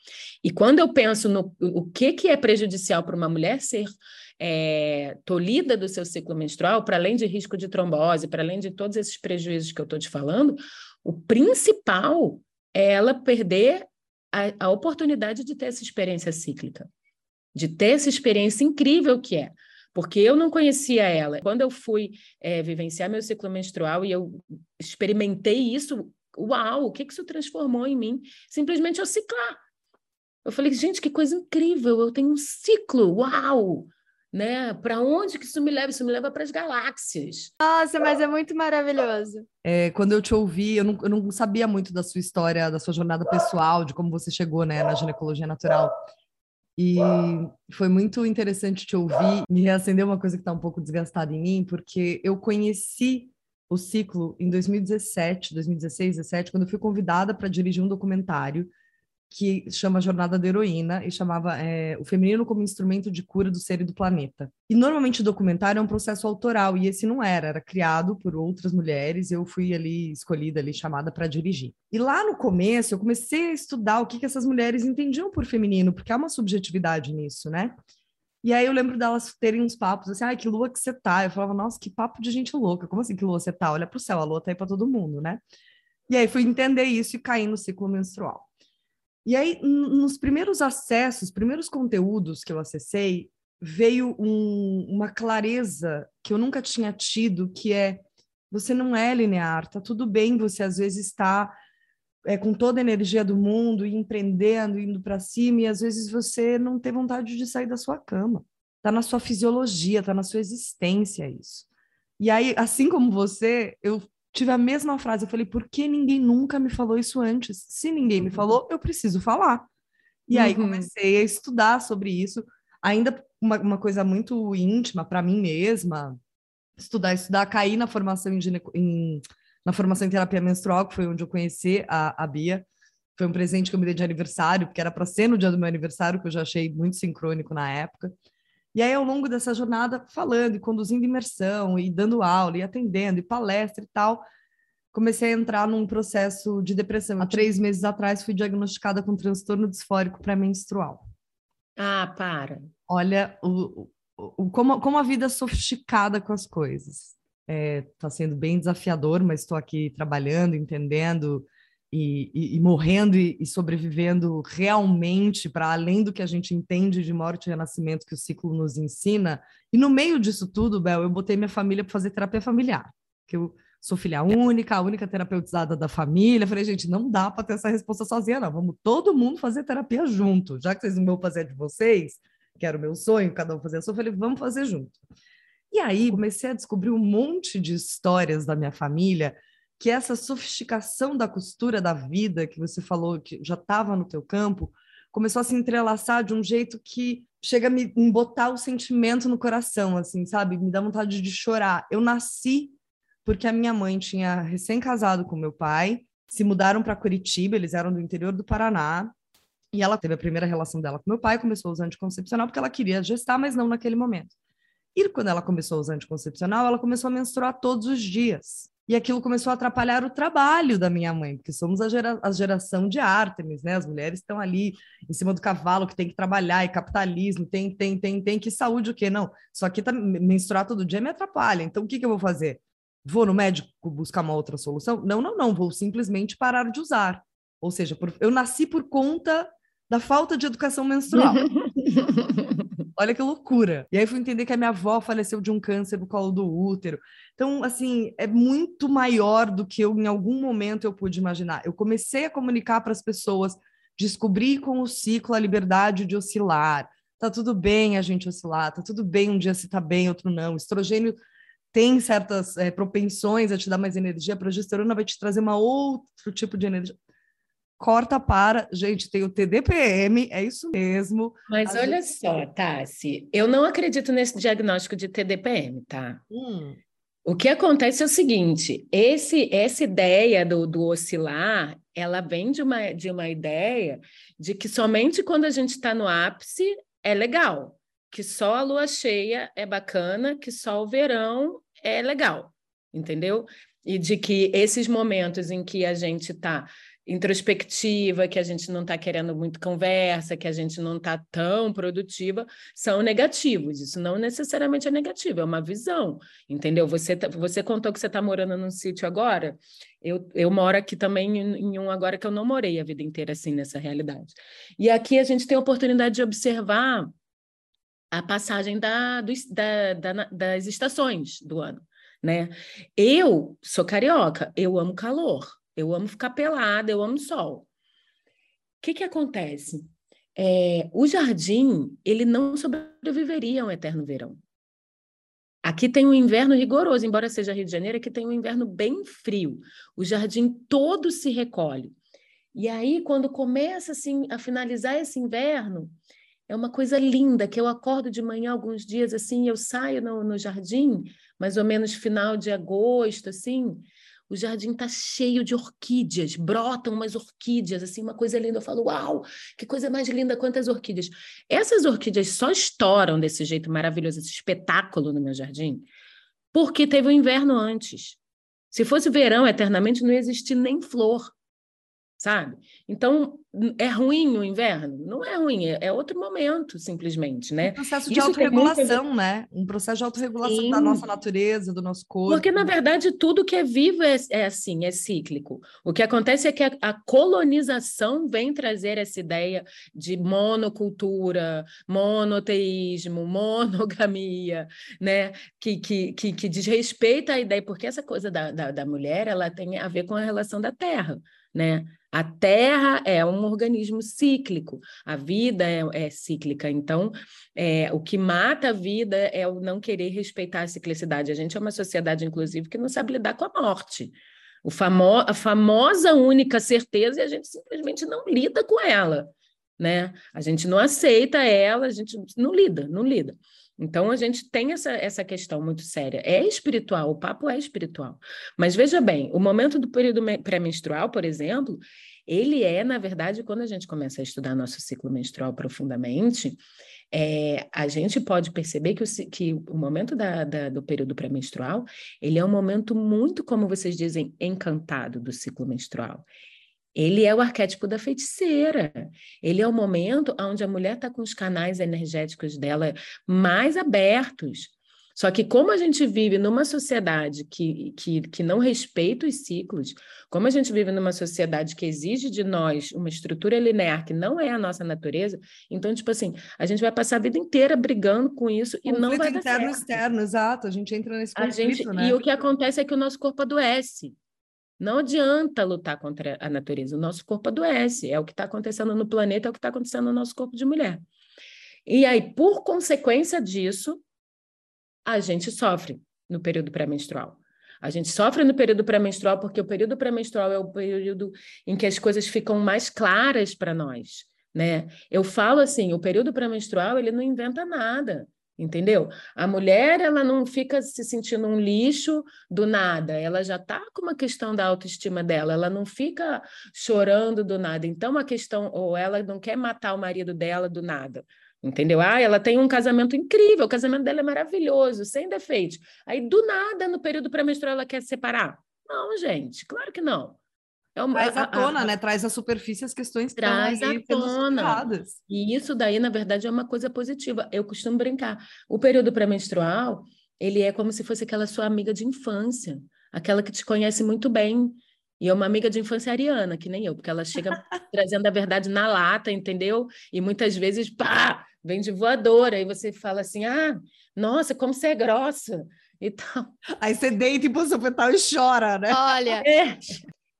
E quando eu penso no o que, que é prejudicial para uma mulher ser é, tolhida do seu ciclo menstrual, para além de risco de trombose, para além de todos esses prejuízos que eu estou te falando, o principal é ela perder a, a oportunidade de ter essa experiência cíclica, de ter essa experiência incrível que é porque eu não conhecia ela. Quando eu fui é, vivenciar meu ciclo menstrual e eu experimentei isso, uau, o que, que isso transformou em mim? Simplesmente eu ciclar. Eu falei, gente, que coisa incrível, eu tenho um ciclo, uau! Né? Para onde que isso me leva? Isso me leva para as galáxias. Nossa, mas é muito maravilhoso. É, quando eu te ouvi, eu não, eu não sabia muito da sua história, da sua jornada pessoal, de como você chegou né, na ginecologia natural. E foi muito interessante te ouvir, me reacender uma coisa que está um pouco desgastada em mim, porque eu conheci o ciclo em 2017, 2016, 2017, quando eu fui convidada para dirigir um documentário que chama Jornada da Heroína e chamava é, O Feminino como Instrumento de Cura do Ser e do Planeta. E normalmente o documentário é um processo autoral, e esse não era, era criado por outras mulheres, eu fui ali escolhida, ali chamada para dirigir. E lá no começo eu comecei a estudar o que, que essas mulheres entendiam por feminino, porque há uma subjetividade nisso, né? E aí eu lembro delas terem uns papos assim, ai, que lua que você tá? Eu falava, nossa, que papo de gente louca. Como assim que lua você tá? Olha pro céu, a lua tá aí para todo mundo, né? E aí fui entender isso e cair no ciclo menstrual. E aí, nos primeiros acessos, primeiros conteúdos que eu acessei, veio um, uma clareza que eu nunca tinha tido, que é você não é linear, tá tudo bem você às vezes está é, com toda a energia do mundo, empreendendo, indo para cima, e às vezes você não tem vontade de sair da sua cama. Está na sua fisiologia, está na sua existência isso. E aí, assim como você, eu tive a mesma frase. Eu falei, por que ninguém nunca me falou isso antes? Se ninguém me uhum. falou, eu preciso falar. E aí uhum. comecei a estudar sobre isso, ainda uma, uma coisa muito íntima para mim mesma, estudar, estudar, cair na formação em, em na formação em terapia menstrual, que foi onde eu conheci a, a Bia. Foi um presente que eu me dei de aniversário, porque era para ser no dia do meu aniversário, que eu já achei muito sincrônico na época. E aí, ao longo dessa jornada, falando e conduzindo imersão, e dando aula, e atendendo, e palestra e tal, comecei a entrar num processo de depressão. Há três meses atrás, fui diagnosticada com transtorno disfórico pré-menstrual. Ah, para! Olha o, o, o, como, como a vida é sofisticada com as coisas está é, tá sendo bem desafiador, mas estou aqui trabalhando, entendendo e, e, e morrendo e, e, sobrevivendo realmente para além do que a gente entende de morte e renascimento que o ciclo nos ensina. E no meio disso tudo, Bel, eu botei minha família para fazer terapia familiar, que eu sou filha única, a única terapeutizada da família. falei, gente, não dá para ter essa resposta sozinha, não. Vamos todo mundo fazer terapia junto, já que vocês não vão fazer de vocês, que era o meu sonho, cada um fazer a sua, falei, vamos fazer junto. E aí comecei a descobrir um monte de histórias da minha família, que essa sofisticação da costura da vida que você falou que já estava no teu campo, começou a se entrelaçar de um jeito que chega a me botar o sentimento no coração, assim, sabe? Me dá vontade de chorar. Eu nasci porque a minha mãe tinha recém-casado com meu pai, se mudaram para Curitiba, eles eram do interior do Paraná, e ela teve a primeira relação dela com meu pai, começou a usar anticoncepcional porque ela queria gestar, mas não naquele momento. E quando ela começou a usar anticoncepcional, ela começou a menstruar todos os dias. E aquilo começou a atrapalhar o trabalho da minha mãe, porque somos a, gera a geração de Ártemis, né? As mulheres estão ali em cima do cavalo que tem que trabalhar, e capitalismo, tem, tem, tem, tem, que saúde o quê? Não, só que tá, menstruar todo dia me atrapalha. Então, o que, que eu vou fazer? Vou no médico buscar uma outra solução? Não, não, não, vou simplesmente parar de usar. Ou seja, por, eu nasci por conta da falta de educação menstrual. Olha que loucura. E aí fui entender que a minha avó faleceu de um câncer no colo do útero. Então, assim, é muito maior do que eu em algum momento eu pude imaginar. Eu comecei a comunicar para as pessoas, descobri com o ciclo a liberdade de oscilar. Tá tudo bem a gente oscilar, tá tudo bem um dia se tá bem, outro não. Estrogênio tem certas é, propensões a te dar mais energia, a progesterona vai te trazer uma outro tipo de energia corta para. Gente, tem o TDPM, é isso mesmo. Mas olha gente... só, Tassi, eu não acredito nesse diagnóstico de TDPM, tá? Hum. O que acontece é o seguinte: esse, essa ideia do, do oscilar, ela vem de uma, de uma ideia de que somente quando a gente está no ápice é legal, que só a lua cheia é bacana, que só o verão é legal, entendeu? E de que esses momentos em que a gente está introspectiva, que a gente não está querendo muito conversa, que a gente não está tão produtiva, são negativos. Isso não necessariamente é negativo, é uma visão, entendeu? Você, tá, você contou que você está morando num sítio agora, eu, eu moro aqui também em, um agora que eu não morei a vida inteira assim, nessa realidade. E aqui a gente tem a oportunidade de observar a passagem da, da, da, das estações do ano. Né? Eu sou carioca, eu amo calor, eu amo ficar pelada, eu amo sol. O que, que acontece? É, o jardim, ele não sobreviveria a um eterno verão. Aqui tem um inverno rigoroso, embora seja Rio de Janeiro, aqui tem um inverno bem frio. O jardim todo se recolhe. E aí, quando começa assim a finalizar esse inverno, é uma coisa linda que eu acordo de manhã alguns dias assim, eu saio no, no jardim, mais ou menos final de agosto, assim, o jardim está cheio de orquídeas, brotam umas orquídeas, assim, uma coisa linda. Eu falo, uau, que coisa mais linda, quantas orquídeas. Essas orquídeas só estouram desse jeito maravilhoso, esse espetáculo no meu jardim, porque teve o inverno antes. Se fosse verão eternamente, não ia existir nem flor sabe? Então, é ruim o inverno? Não é ruim, é, é outro momento, simplesmente, né? Um processo de autorregulação, muito... né? Um processo de autorregulação Sim. da nossa natureza, do nosso corpo. Porque, na verdade, tudo que é vivo é, é assim, é cíclico. O que acontece é que a, a, colonização vem trazer essa ideia de monocultura, monoteísmo, monogamia, né? Que, que, que, que desrespeita a ideia, porque essa coisa da, da, da mulher, ela tem a ver com a relação da terra, né? A Terra é um organismo cíclico, a vida é, é cíclica. Então, é, o que mata a vida é o não querer respeitar a ciclicidade. A gente é uma sociedade, inclusive, que não sabe lidar com a morte. O famo a famosa única certeza e a gente simplesmente não lida com ela. Né? A gente não aceita ela, a gente não lida, não lida. Então, a gente tem essa, essa questão muito séria. É espiritual, o papo é espiritual. Mas veja bem, o momento do período pré-menstrual, por exemplo, ele é, na verdade, quando a gente começa a estudar nosso ciclo menstrual profundamente, é, a gente pode perceber que o, que o momento da, da, do período pré-menstrual, ele é um momento muito, como vocês dizem, encantado do ciclo menstrual. Ele é o arquétipo da feiticeira. Ele é o momento onde a mulher está com os canais energéticos dela mais abertos. Só que como a gente vive numa sociedade que, que, que não respeita os ciclos, como a gente vive numa sociedade que exige de nós uma estrutura linear que não é a nossa natureza, então, tipo assim, a gente vai passar a vida inteira brigando com isso e não vai dar interno certo. externo, exato. A gente entra nesse conflito, a gente, né? E o que acontece é que o nosso corpo adoece. Não adianta lutar contra a natureza, o nosso corpo adoece, é o que está acontecendo no planeta, é o que está acontecendo no nosso corpo de mulher. E aí, por consequência disso, a gente sofre no período pré-menstrual. A gente sofre no período pré-menstrual porque o período pré-menstrual é o período em que as coisas ficam mais claras para nós, né? Eu falo assim, o período pré-menstrual, ele não inventa nada entendeu? A mulher ela não fica se sentindo um lixo do nada, ela já está com uma questão da autoestima dela, ela não fica chorando do nada. Então a questão ou ela não quer matar o marido dela do nada. Entendeu? Ah, ela tem um casamento incrível, o casamento dela é maravilhoso, sem defeitos. Aí, do nada, no período pré-menstrual, ela quer se separar? Não, gente, claro que não. É uma, Traz à tona, a, a, né? Traz à superfície as questões que Traz à tona. E isso daí, na verdade, é uma coisa positiva. Eu costumo brincar. O período pré-menstrual, ele é como se fosse aquela sua amiga de infância, aquela que te conhece muito bem. E é uma amiga de infância ariana, que nem eu, porque ela chega trazendo a verdade na lata, entendeu? E muitas vezes, pá, vem de voadora. Aí você fala assim: ah, nossa, como você é grossa. E tal. Aí você deita em posição fetal e chora, né? Olha, é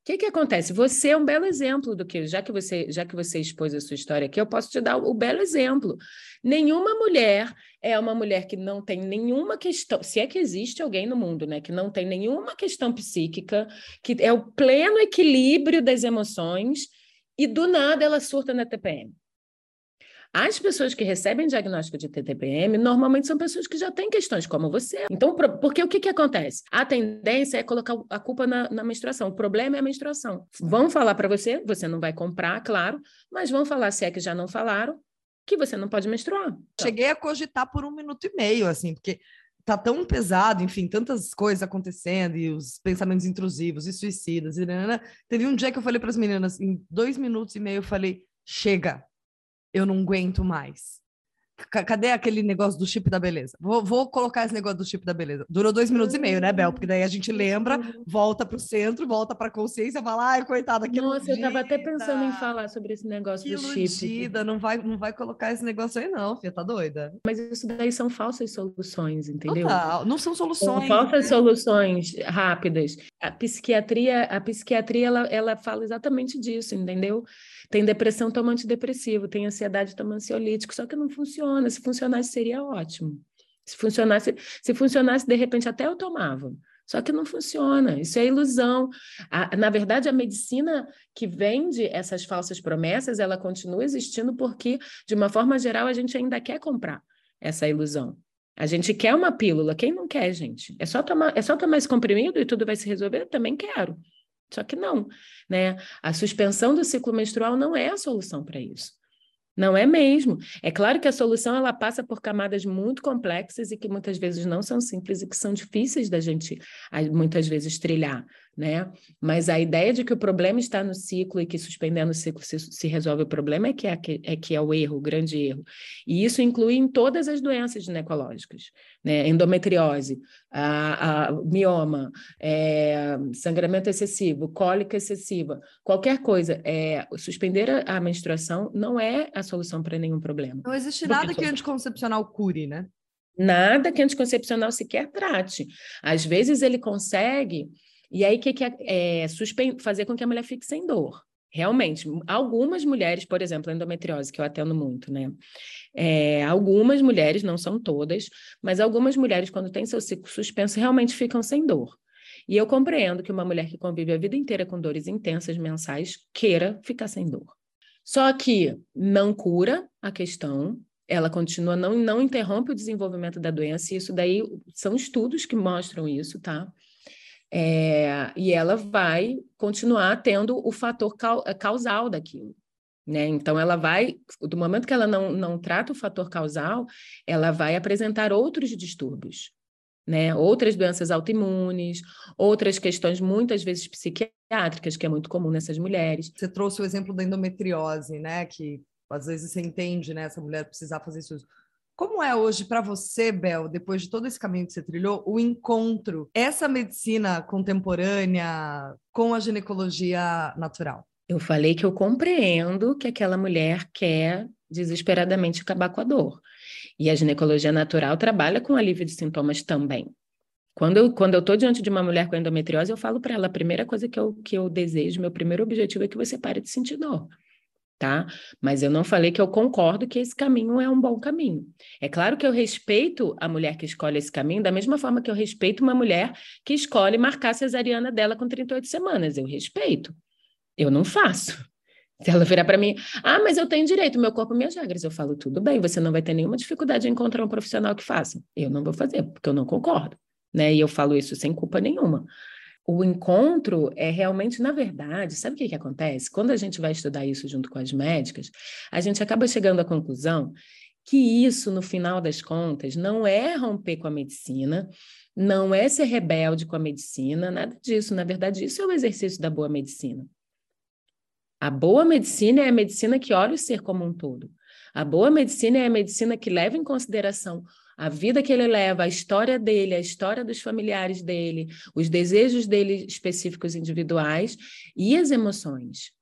que, que acontece? Você é um belo exemplo do que, já que você, já que você expôs a sua história aqui, eu posso te dar o, o belo exemplo. Nenhuma mulher é uma mulher que não tem nenhuma questão, se é que existe alguém no mundo, né, que não tem nenhuma questão psíquica, que é o pleno equilíbrio das emoções e do nada ela surta na TPM. As pessoas que recebem diagnóstico de TTPM normalmente são pessoas que já têm questões como você. Então, porque o que, que acontece? A tendência é colocar a culpa na, na menstruação. O problema é a menstruação. Vão falar para você, você não vai comprar, claro, mas vão falar, se é que já não falaram, que você não pode menstruar. Cheguei a cogitar por um minuto e meio, assim, porque tá tão pesado, enfim, tantas coisas acontecendo e os pensamentos intrusivos e suicidas. E, Teve um dia que eu falei para as meninas, em dois minutos e meio, eu falei: chega, eu não aguento mais. Cadê aquele negócio do chip da beleza? Vou, vou, colocar esse negócio do chip da beleza. Durou dois minutos e meio, né, Bel? Porque daí a gente lembra, volta para o centro, volta para a consciência, fala, ai, coitada, que Nossa, iludida. eu estava até pensando em falar sobre esse negócio que do iludida. chip. Não vai, não vai colocar esse negócio aí, não, filha, tá doida? Mas isso daí são falsas soluções, entendeu? Total. Não são soluções. São falsas soluções rápidas. A psiquiatria, a psiquiatria ela, ela fala exatamente disso, entendeu? Tem depressão, toma antidepressivo, tem ansiedade, toma ansiolítico, só que não funciona. Se funcionasse, seria ótimo. Se funcionasse, se funcionasse, de repente até eu tomava. Só que não funciona, isso é ilusão. A, na verdade, a medicina que vende essas falsas promessas, ela continua existindo porque, de uma forma geral, a gente ainda quer comprar essa ilusão. A gente quer uma pílula, quem não quer, gente? É só tomar, é só tomar esse comprimido e tudo vai se resolver? Eu também quero. Só que não, né? A suspensão do ciclo menstrual não é a solução para isso. Não é mesmo. É claro que a solução ela passa por camadas muito complexas e que muitas vezes não são simples e que são difíceis da gente muitas vezes trilhar né? Mas a ideia de que o problema está no ciclo e que suspendendo o ciclo se, se resolve o problema é que é, é que é o erro, o grande erro. E isso inclui em todas as doenças ginecológicas, né? Endometriose, a, a mioma, é, sangramento excessivo, cólica excessiva, qualquer coisa. É, suspender a, a menstruação não é a solução para nenhum problema. Não existe nada que anticoncepcional cure, né? Nada que anticoncepcional sequer trate. Às vezes ele consegue e aí, o que, que é, é fazer com que a mulher fique sem dor? Realmente, algumas mulheres, por exemplo, a endometriose, que eu atendo muito, né? É, algumas mulheres, não são todas, mas algumas mulheres, quando têm seu ciclo suspenso, realmente ficam sem dor. E eu compreendo que uma mulher que convive a vida inteira com dores intensas mensais queira ficar sem dor. Só que não cura a questão, ela continua, não, não interrompe o desenvolvimento da doença, e isso daí são estudos que mostram isso, tá? É, e ela vai continuar tendo o fator causal daquilo. Né? Então, ela vai, do momento que ela não, não trata o fator causal, ela vai apresentar outros distúrbios, né? Outras doenças autoimunes, outras questões muitas vezes psiquiátricas, que é muito comum nessas mulheres. Você trouxe o exemplo da endometriose, né? Que às vezes você entende, né? Essa mulher precisar fazer isso como é hoje para você, Bel, depois de todo esse caminho que você trilhou, o encontro, essa medicina contemporânea com a ginecologia natural? Eu falei que eu compreendo que aquela mulher quer desesperadamente acabar com a dor. E a ginecologia natural trabalha com alívio de sintomas também. Quando eu quando eu diante de uma mulher com endometriose, eu falo para ela: a primeira coisa que eu, que eu desejo, meu primeiro objetivo é que você pare de sentir dor tá? Mas eu não falei que eu concordo que esse caminho é um bom caminho. É claro que eu respeito a mulher que escolhe esse caminho, da mesma forma que eu respeito uma mulher que escolhe marcar a cesariana dela com 38 semanas. Eu respeito. Eu não faço. Se ela virar para mim, ah, mas eu tenho direito, meu corpo, minhas regras. Eu falo, tudo bem, você não vai ter nenhuma dificuldade em encontrar um profissional que faça. Eu não vou fazer, porque eu não concordo. Né? E eu falo isso sem culpa nenhuma o encontro é realmente, na verdade, sabe o que, que acontece? Quando a gente vai estudar isso junto com as médicas, a gente acaba chegando à conclusão que isso, no final das contas, não é romper com a medicina, não é ser rebelde com a medicina, nada disso. Na verdade, isso é o exercício da boa medicina. A boa medicina é a medicina que olha o ser como um todo. A boa medicina é a medicina que leva em consideração a vida que ele leva, a história dele, a história dos familiares dele, os desejos dele específicos individuais e as emoções.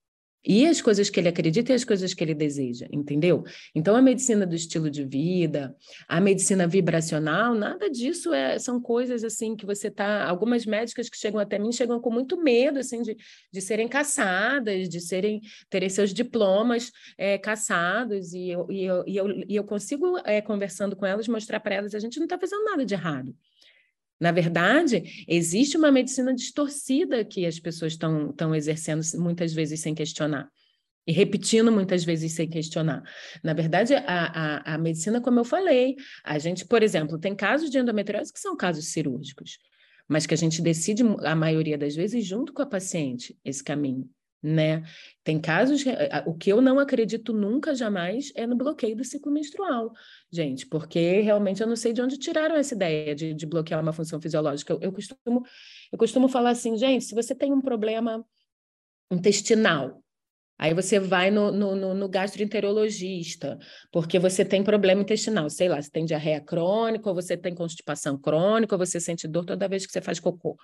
E as coisas que ele acredita e as coisas que ele deseja, entendeu? Então, a medicina do estilo de vida, a medicina vibracional, nada disso é, são coisas assim que você tá. Algumas médicas que chegam até mim chegam com muito medo assim de, de serem caçadas, de serem terem seus diplomas é, caçados, e eu, e eu, e eu, e eu consigo, é, conversando com elas, mostrar para elas: a gente não está fazendo nada de errado. Na verdade, existe uma medicina distorcida que as pessoas estão exercendo muitas vezes sem questionar. E repetindo muitas vezes sem questionar. Na verdade, a, a, a medicina, como eu falei, a gente, por exemplo, tem casos de endometriose que são casos cirúrgicos, mas que a gente decide, a maioria das vezes, junto com a paciente, esse caminho né? Tem casos, o que eu não acredito nunca, jamais, é no bloqueio do ciclo menstrual, gente, porque realmente eu não sei de onde tiraram essa ideia de, de bloquear uma função fisiológica. Eu, eu, costumo, eu costumo falar assim, gente, se você tem um problema intestinal, aí você vai no, no, no gastroenterologista, porque você tem problema intestinal, sei lá, você tem diarreia crônica, ou você tem constipação crônica, ou você sente dor toda vez que você faz cocô.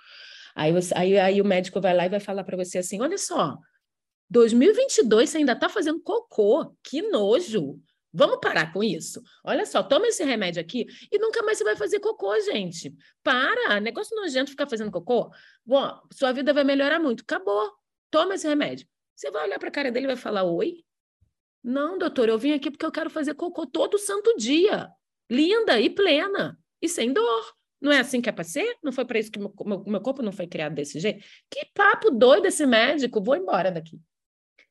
Aí, você, aí, aí o médico vai lá e vai falar para você assim: olha só, 2022 você ainda está fazendo cocô, que nojo. Vamos parar com isso. Olha só, toma esse remédio aqui e nunca mais você vai fazer cocô, gente. Para, negócio nojento ficar fazendo cocô. Bom, sua vida vai melhorar muito. Acabou. Toma esse remédio. Você vai olhar para a cara dele e vai falar: Oi? Não, doutor, eu vim aqui porque eu quero fazer cocô todo santo dia. Linda e plena e sem dor. Não é assim que é para ser? Não foi para isso que meu, meu, meu corpo não foi criado desse jeito? Que papo doido esse médico, vou embora daqui.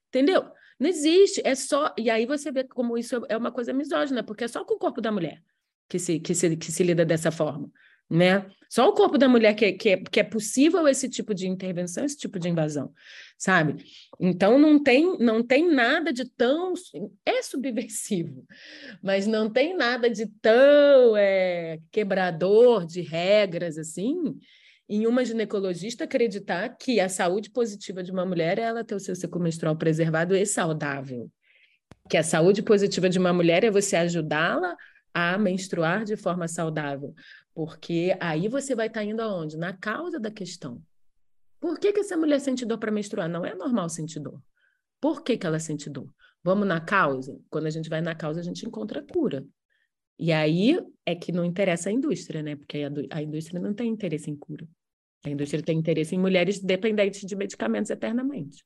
Entendeu? Não existe, é só. E aí você vê como isso é uma coisa misógina, porque é só com o corpo da mulher que se, que se, que se lida dessa forma né? Só o corpo da mulher que, que, é, que é possível esse tipo de intervenção, esse tipo de invasão, sabe? Então não tem, não tem nada de tão é subversivo, mas não tem nada de tão é, quebrador de regras assim. Em uma ginecologista acreditar que a saúde positiva de uma mulher é ela ter o seu ciclo menstrual preservado e saudável. Que a saúde positiva de uma mulher é você ajudá-la a menstruar de forma saudável. Porque aí você vai estar tá indo aonde? Na causa da questão. Por que, que essa mulher sente dor para menstruar? Não é normal sentir dor. Por que, que ela sente dor? Vamos na causa? Quando a gente vai na causa, a gente encontra a cura. E aí é que não interessa a indústria, né? Porque a, a indústria não tem interesse em cura. A indústria tem interesse em mulheres dependentes de medicamentos eternamente.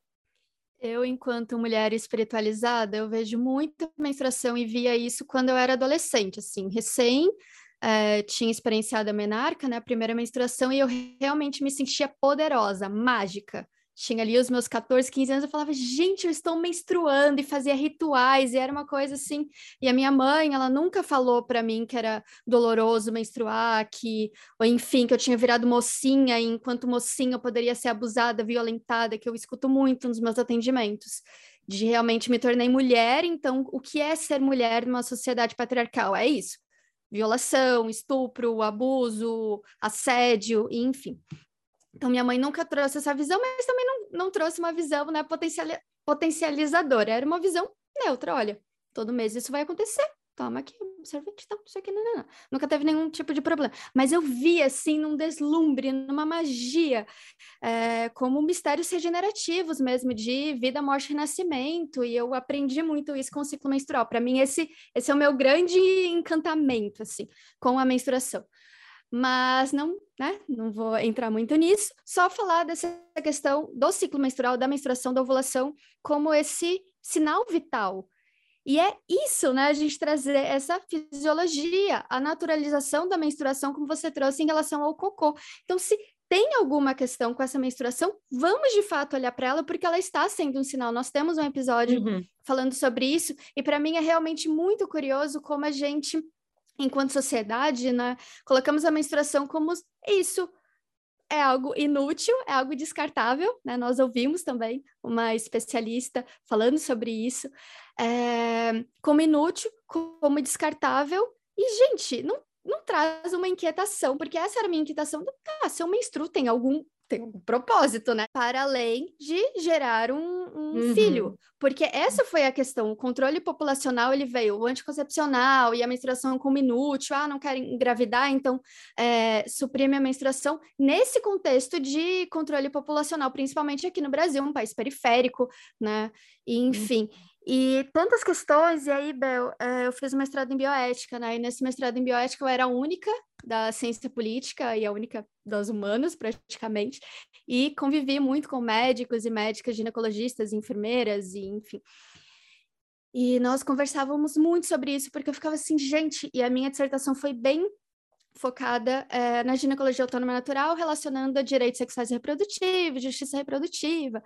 Eu, enquanto mulher espiritualizada, eu vejo muita menstruação e via isso quando eu era adolescente, assim, recém uh, tinha experienciado a menarca, né, a primeira menstruação, e eu realmente me sentia poderosa, mágica. Tinha ali os meus 14, 15 anos, eu falava, gente, eu estou menstruando e fazia rituais, e era uma coisa assim. E a minha mãe, ela nunca falou para mim que era doloroso menstruar, que, ou enfim, que eu tinha virado mocinha, e enquanto mocinha eu poderia ser abusada, violentada, que eu escuto muito nos meus atendimentos. De realmente me tornei mulher, então o que é ser mulher numa sociedade patriarcal? É isso violação, estupro, abuso, assédio, enfim. Então, minha mãe nunca trouxe essa visão, mas também não, não trouxe uma visão né, potencializadora. Era uma visão neutra. Olha, todo mês isso vai acontecer toma aqui, sorvete, tá, isso aqui, não, não, não. Nunca teve nenhum tipo de problema. Mas eu vi, assim, num deslumbre, numa magia, é, como mistérios regenerativos mesmo, de vida, morte e renascimento, e eu aprendi muito isso com o ciclo menstrual. Para mim, esse, esse é o meu grande encantamento, assim, com a menstruação. Mas não, né, não vou entrar muito nisso, só falar dessa questão do ciclo menstrual, da menstruação, da ovulação, como esse sinal vital, e é isso, né? A gente trazer essa fisiologia, a naturalização da menstruação, como você trouxe em relação ao cocô. Então, se tem alguma questão com essa menstruação, vamos de fato olhar para ela, porque ela está sendo um sinal. Nós temos um episódio uhum. falando sobre isso, e para mim é realmente muito curioso como a gente, enquanto sociedade, né, colocamos a menstruação como isso, é algo inútil, é algo descartável, né? Nós ouvimos também uma especialista falando sobre isso, é, como inútil, como descartável, e, gente, não, não traz uma inquietação, porque essa era a minha inquietação, ah, se eu menstruo, tem algum tem um propósito, né? Para além de gerar um, um uhum. filho. Porque essa foi a questão. O controle populacional, ele veio, o anticoncepcional e a menstruação como inútil. Ah, não quero engravidar, então é, suprime a menstruação. Nesse contexto de controle populacional, principalmente aqui no Brasil, um país periférico, né? E, enfim... Uhum. E tantas questões, e aí, Bel, é, eu fiz mestrado em bioética, né? E nesse mestrado em bioética eu era a única da ciência política e a única das humanas, praticamente, e convivi muito com médicos e médicas, ginecologistas, enfermeiras, e enfim. E nós conversávamos muito sobre isso, porque eu ficava assim, gente, e a minha dissertação foi bem focada é, na ginecologia autônoma natural, relacionando a direitos sexuais e reprodutivos, justiça reprodutiva.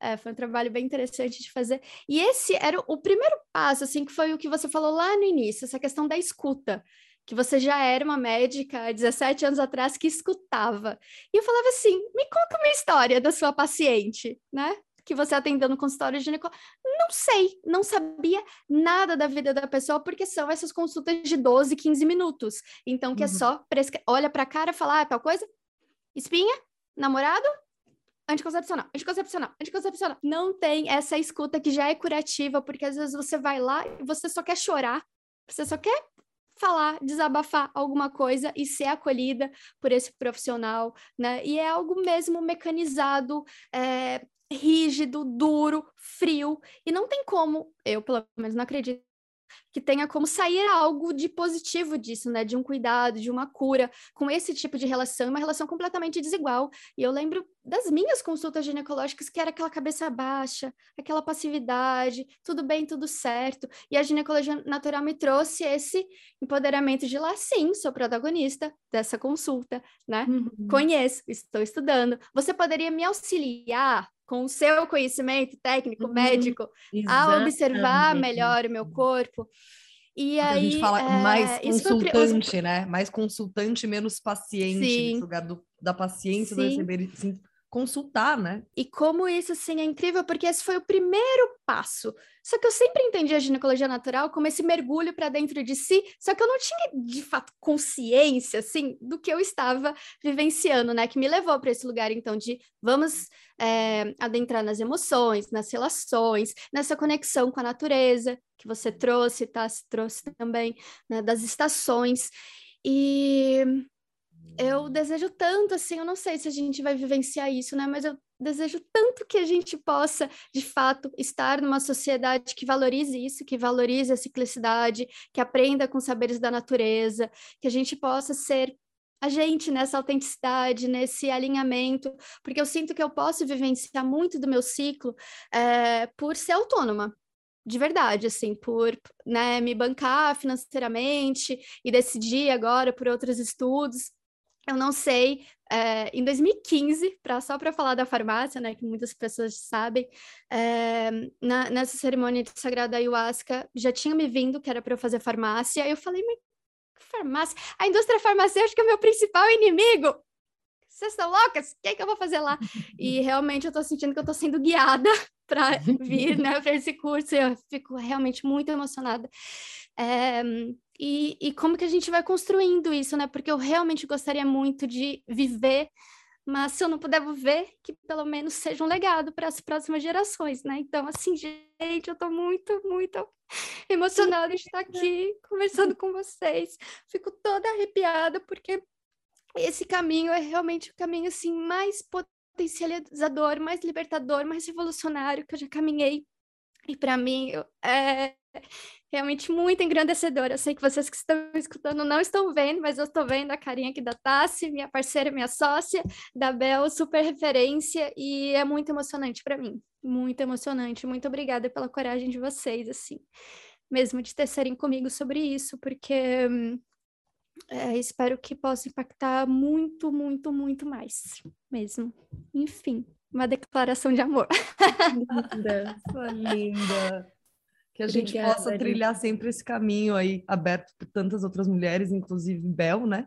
É, foi um trabalho bem interessante de fazer. E esse era o primeiro passo, assim, que foi o que você falou lá no início, essa questão da escuta. Que você já era uma médica há 17 anos atrás que escutava. E eu falava assim: me conta uma história da sua paciente, né? que você atendeu no consultório ginecológico. Não sei, não sabia nada da vida da pessoa, porque são essas consultas de 12, 15 minutos. Então, que é uhum. é só prescre... olha para a cara e falar ah, tal coisa, espinha, namorado, anticoncepcional, anticoncepcional, anticoncepcional. Não tem essa escuta que já é curativa, porque às vezes você vai lá e você só quer chorar, você só quer falar, desabafar alguma coisa e ser acolhida por esse profissional, né? E é algo mesmo mecanizado, é, rígido, duro, frio, e não tem como, eu pelo menos não acredito, que tenha como sair algo de positivo disso, né? De um cuidado, de uma cura com esse tipo de relação, uma relação completamente desigual. E eu lembro das minhas consultas ginecológicas que era aquela cabeça baixa, aquela passividade, tudo bem, tudo certo. E a ginecologia natural me trouxe esse empoderamento de lá, sim, sou protagonista dessa consulta, né? Uhum. Conheço, estou estudando. Você poderia me auxiliar com o seu conhecimento técnico, uhum, médico, exatamente. a observar melhor o meu corpo. E aí, a gente fala é, mais consultante, foi... né? Mais consultante, menos paciente, Sim. nesse lugar do, da paciência, Sim. do receber, consultar, né? E como isso, assim, é incrível, porque esse foi o primeiro passo. Só que eu sempre entendi a ginecologia natural como esse mergulho para dentro de si, só que eu não tinha, de fato, consciência, assim, do que eu estava vivenciando, né? Que me levou para esse lugar, então, de vamos é, adentrar nas emoções, nas relações, nessa conexão com a natureza, que você trouxe, tá? Se trouxe também, né? Das estações. E eu desejo tanto, assim, eu não sei se a gente vai vivenciar isso, né? Mas eu desejo tanto que a gente possa, de fato, estar numa sociedade que valorize isso, que valorize a ciclicidade, que aprenda com saberes da natureza, que a gente possa ser a gente nessa autenticidade, nesse alinhamento, porque eu sinto que eu posso vivenciar muito do meu ciclo é, por ser autônoma, de verdade, assim, por né, me bancar financeiramente e decidir agora por outros estudos eu não sei, é, em 2015, pra, só para falar da farmácia, né, que muitas pessoas sabem, é, na, nessa cerimônia de sagrada ayahuasca, já tinha me vindo que era para eu fazer farmácia, eu falei, mas farmácia? A indústria farmacêutica é o meu principal inimigo! Vocês estão loucas? O que, é que eu vou fazer lá? E realmente eu estou sentindo que eu estou sendo guiada para vir né, para esse curso, eu fico realmente muito emocionada. É, e, e como que a gente vai construindo isso, né? Porque eu realmente gostaria muito de viver, mas se eu não puder viver, que pelo menos seja um legado para as próximas gerações, né? Então, assim, gente, eu estou muito, muito emocionada de estar aqui conversando com vocês. Fico toda arrepiada, porque esse caminho é realmente o caminho, assim, mais potencializador, mais libertador, mais revolucionário que eu já caminhei. E para mim, é, realmente muito engrandecedora. Eu sei que vocês que estão escutando não estão vendo, mas eu estou vendo a carinha aqui da Tassi, minha parceira, minha sócia, da Bel, super referência, e é muito emocionante para mim. Muito emocionante. Muito obrigada pela coragem de vocês, assim, mesmo de tecerem comigo sobre isso, porque é, espero que possa impactar muito, muito, muito mais, mesmo. Enfim, uma declaração de amor. Linda, sua linda que a gente Obrigada, possa trilhar sempre esse caminho aí aberto por tantas outras mulheres, inclusive Bel, né?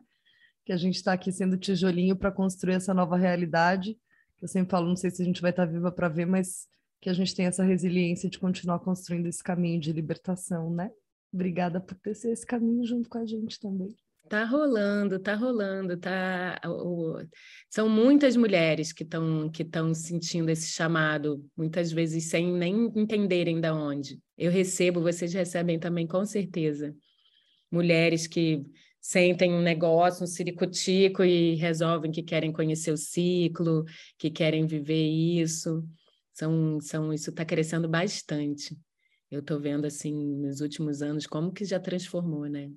Que a gente está aqui sendo tijolinho para construir essa nova realidade. Eu sempre falo, não sei se a gente vai estar tá viva para ver, mas que a gente tem essa resiliência de continuar construindo esse caminho de libertação, né? Obrigada por ter esse caminho junto com a gente também. Tá rolando, tá rolando, tá. São muitas mulheres que estão que estão sentindo esse chamado, muitas vezes sem nem entenderem da onde. Eu recebo, vocês recebem também com certeza. Mulheres que sentem um negócio, um ciricutico e resolvem que querem conhecer o ciclo, que querem viver isso. São, são isso está crescendo bastante. Eu estou vendo assim nos últimos anos como que já transformou, né?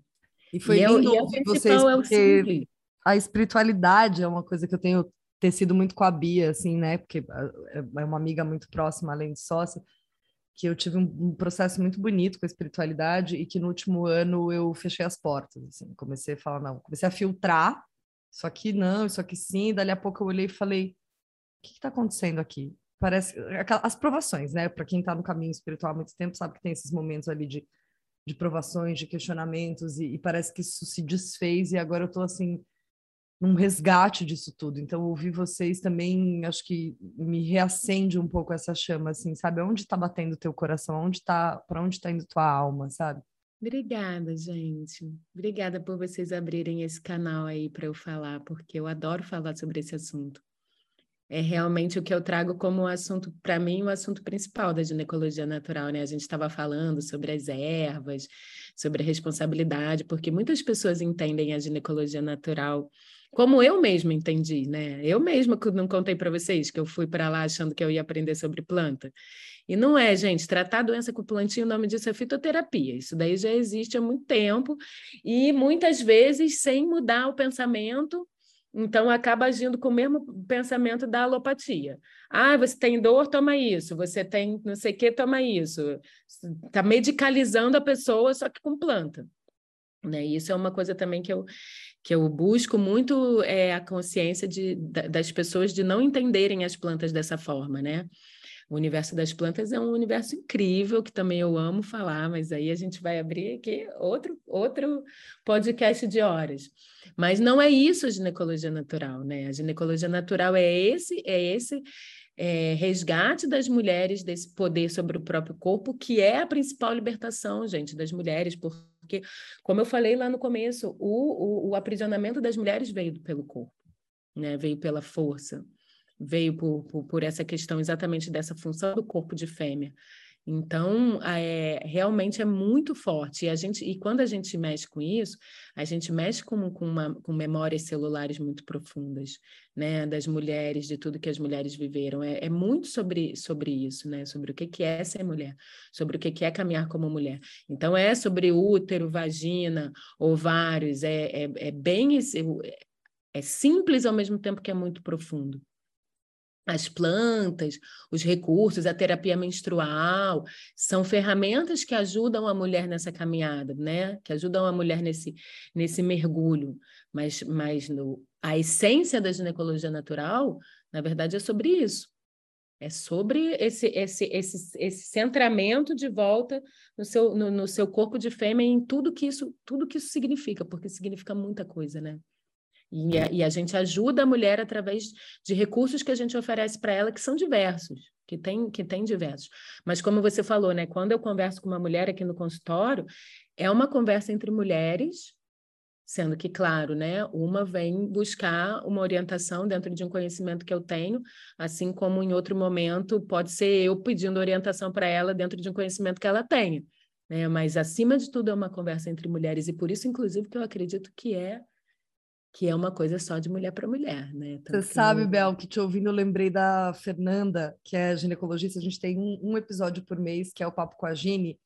E foi e lindo eu, ouvir vocês, é porque a espiritualidade é uma coisa que eu tenho tecido muito com a Bia, assim, né? Porque é, é uma amiga muito próxima, além de sócia, que eu tive um, um, processo muito bonito com a espiritualidade e que no último ano eu fechei as portas, assim, comecei a falar, não, comecei a filtrar, isso aqui não, isso aqui sim, dali a pouco eu olhei e falei, o que está acontecendo aqui? Parece, as provações, né, para quem está no caminho espiritual há muito tempo sabe que tem esses momentos ali de de provações, de questionamentos, e, e, parece que isso se desfez, e agora eu estou assim, num resgate disso tudo. Então, ouvir vocês também, acho que me reacende um pouco essa chama, assim, sabe? Onde está batendo o teu coração? Onde tá, para onde está indo tua alma, sabe? Obrigada, gente. Obrigada por vocês abrirem esse canal aí para eu falar, porque eu adoro falar sobre esse assunto é realmente o que eu trago como assunto, para mim, o assunto principal da ginecologia natural, né? A gente estava falando sobre as ervas, sobre a responsabilidade, porque muitas pessoas entendem a ginecologia natural como eu mesma entendi, né? Eu mesma não contei para vocês que eu fui para lá achando que eu ia aprender sobre planta. E não é, gente, tratar doença com plantinha, o nome disso é fitoterapia. Isso daí já existe há muito tempo e muitas vezes sem mudar o pensamento então, acaba agindo com o mesmo pensamento da alopatia. Ah, você tem dor, toma isso. Você tem não sei o que, toma isso. Está medicalizando a pessoa, só que com planta. Né? Isso é uma coisa também que eu, que eu busco muito é a consciência de, das pessoas de não entenderem as plantas dessa forma, né? O universo das plantas é um universo incrível que também eu amo falar, mas aí a gente vai abrir aqui outro outro podcast de horas. Mas não é isso a ginecologia natural, né? A ginecologia natural é esse é esse é, resgate das mulheres desse poder sobre o próprio corpo, que é a principal libertação, gente, das mulheres, porque, como eu falei lá no começo, o, o, o aprisionamento das mulheres veio pelo corpo, né? veio pela força, veio por, por, por essa questão exatamente dessa função do corpo de fêmea. Então, é, realmente é muito forte. E, a gente, e quando a gente mexe com isso, a gente mexe com, com, uma, com memórias celulares muito profundas, né? Das mulheres, de tudo que as mulheres viveram. É, é muito sobre, sobre isso, né? Sobre o que, que é ser mulher, sobre o que, que é caminhar como mulher. Então, é sobre útero, vagina, ovários, é, é, é bem... Esse, é simples ao mesmo tempo que é muito profundo as plantas, os recursos, a terapia menstrual, são ferramentas que ajudam a mulher nessa caminhada, né? Que ajudam a mulher nesse, nesse mergulho. Mas, mas no, a essência da ginecologia natural, na verdade, é sobre isso. É sobre esse, esse, esse, esse centramento de volta no seu, no, no seu corpo de fêmea em tudo que isso, tudo que isso significa, porque significa muita coisa, né? E a, e a gente ajuda a mulher através de recursos que a gente oferece para ela, que são diversos, que tem, que tem diversos. Mas como você falou, né? Quando eu converso com uma mulher aqui no consultório, é uma conversa entre mulheres, sendo que, claro, né, uma vem buscar uma orientação dentro de um conhecimento que eu tenho, assim como em outro momento pode ser eu pedindo orientação para ela dentro de um conhecimento que ela tenha. Né? Mas, acima de tudo, é uma conversa entre mulheres, e por isso, inclusive, que eu acredito que é que é uma coisa só de mulher para mulher, né? Você sabe, não... Bel, que te ouvindo eu lembrei da Fernanda, que é ginecologista, a gente tem um, um, episódio por mês, que é o Papo com a Gine,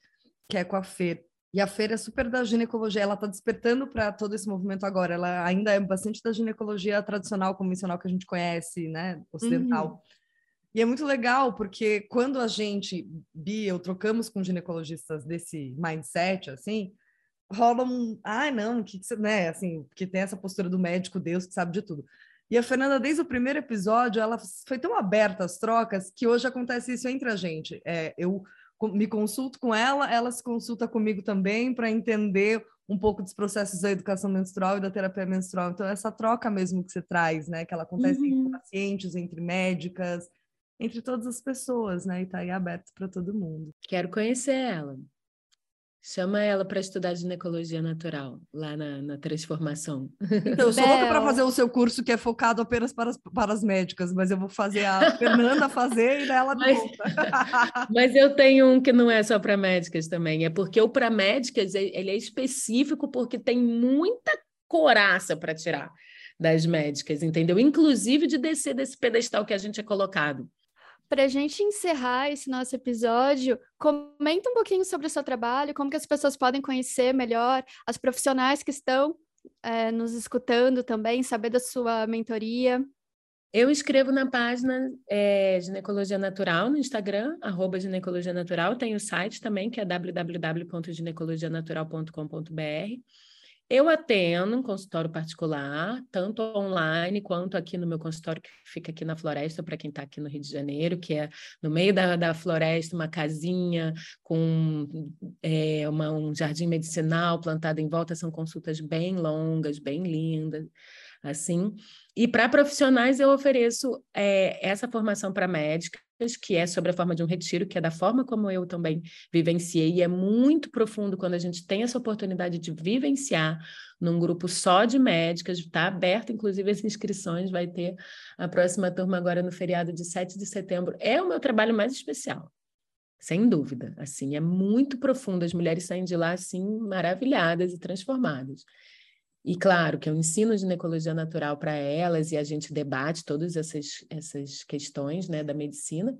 que é com a Fer. E a Fer é super da ginecologia, ela está despertando para todo esse movimento agora, ela ainda é bastante da ginecologia tradicional, convencional que a gente conhece, né, ocidental. Uhum. E é muito legal, porque quando a gente, Bia, eu trocamos com ginecologistas desse mindset, assim, rola um, ai, ah, não, que, né, assim, que tem essa postura do médico Deus que sabe de tudo. E a Fernanda, desde o primeiro episódio, ela foi tão aberta às trocas que hoje acontece isso entre a gente. É, eu me consulto com ela, ela se consulta comigo também para entender um pouco dos processos da educação menstrual e da terapia menstrual. Então, essa troca mesmo que você traz, né, que ela acontece uhum. entre pacientes, entre médicas, entre todas as pessoas, né, e está aí aberto para todo mundo. Quero conhecer ela. Chama ela para estudar ginecologia natural, lá na, na transformação. Então, eu sou louca para fazer o seu curso que é focado apenas para as, para as médicas, mas eu vou fazer a Fernanda fazer e ela mas, mas eu tenho um que não é só para médicas também, é porque o para médicas ele é específico porque tem muita coraça para tirar das médicas, entendeu? Inclusive de descer desse pedestal que a gente é colocado. Para a gente encerrar esse nosso episódio, comenta um pouquinho sobre o seu trabalho, como que as pessoas podem conhecer melhor, as profissionais que estão é, nos escutando também, saber da sua mentoria. Eu escrevo na página é, Ginecologia Natural no Instagram, arroba Ginecologia Natural. Tem o site também, que é www.ginecologianatural.com.br. Eu atendo um consultório particular, tanto online quanto aqui no meu consultório que fica aqui na floresta, para quem está aqui no Rio de Janeiro, que é no meio da, da floresta, uma casinha com é, uma, um jardim medicinal plantado em volta. São consultas bem longas, bem lindas, assim. E para profissionais eu ofereço é, essa formação para médicas, que é sobre a forma de um retiro, que é da forma como eu também vivenciei, e é muito profundo quando a gente tem essa oportunidade de vivenciar num grupo só de médicas, está aberto, inclusive, as inscrições, vai ter a próxima turma agora no feriado de 7 de setembro. É o meu trabalho mais especial. Sem dúvida, assim, é muito profundo. As mulheres saem de lá assim maravilhadas e transformadas. E claro que eu ensino ginecologia natural para elas e a gente debate todas essas, essas questões né, da medicina.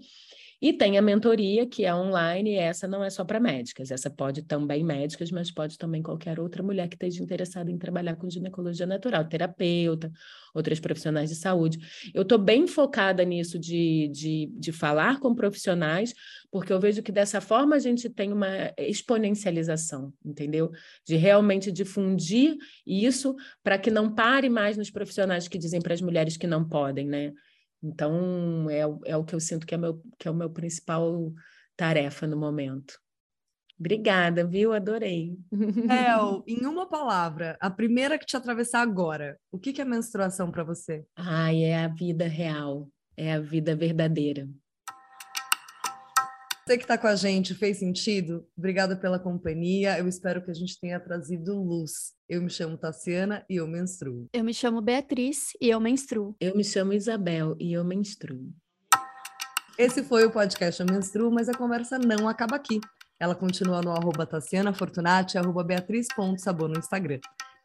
E tem a mentoria, que é online, e essa não é só para médicas, essa pode também médicas, mas pode também qualquer outra mulher que esteja interessada em trabalhar com ginecologia natural, terapeuta, outras profissionais de saúde. Eu estou bem focada nisso de, de, de falar com profissionais, porque eu vejo que dessa forma a gente tem uma exponencialização, entendeu? De realmente difundir isso para que não pare mais nos profissionais que dizem para as mulheres que não podem, né? Então, é, é o que eu sinto que é, meu, que é o meu principal tarefa no momento. Obrigada, viu? Adorei. El, em uma palavra, a primeira que te atravessar agora, o que, que é menstruação para você? Ai, é a vida real, é a vida verdadeira. Você que está com a gente, fez sentido? Obrigada pela companhia. Eu espero que a gente tenha trazido luz. Eu me chamo Tassiana e eu menstruo. Eu me chamo Beatriz e eu menstruo. Eu me chamo Isabel e eu menstruo. Esse foi o podcast Eu Menstruo, mas a conversa não acaba aqui. Ela continua no arroba Tassiana Fortunati, arroba Beatriz.sabor no Instagram.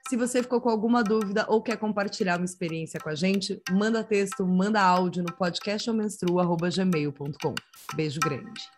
Se você ficou com alguma dúvida ou quer compartilhar uma experiência com a gente, manda texto, manda áudio no podcastyomenstruo.gmail.com. Beijo grande.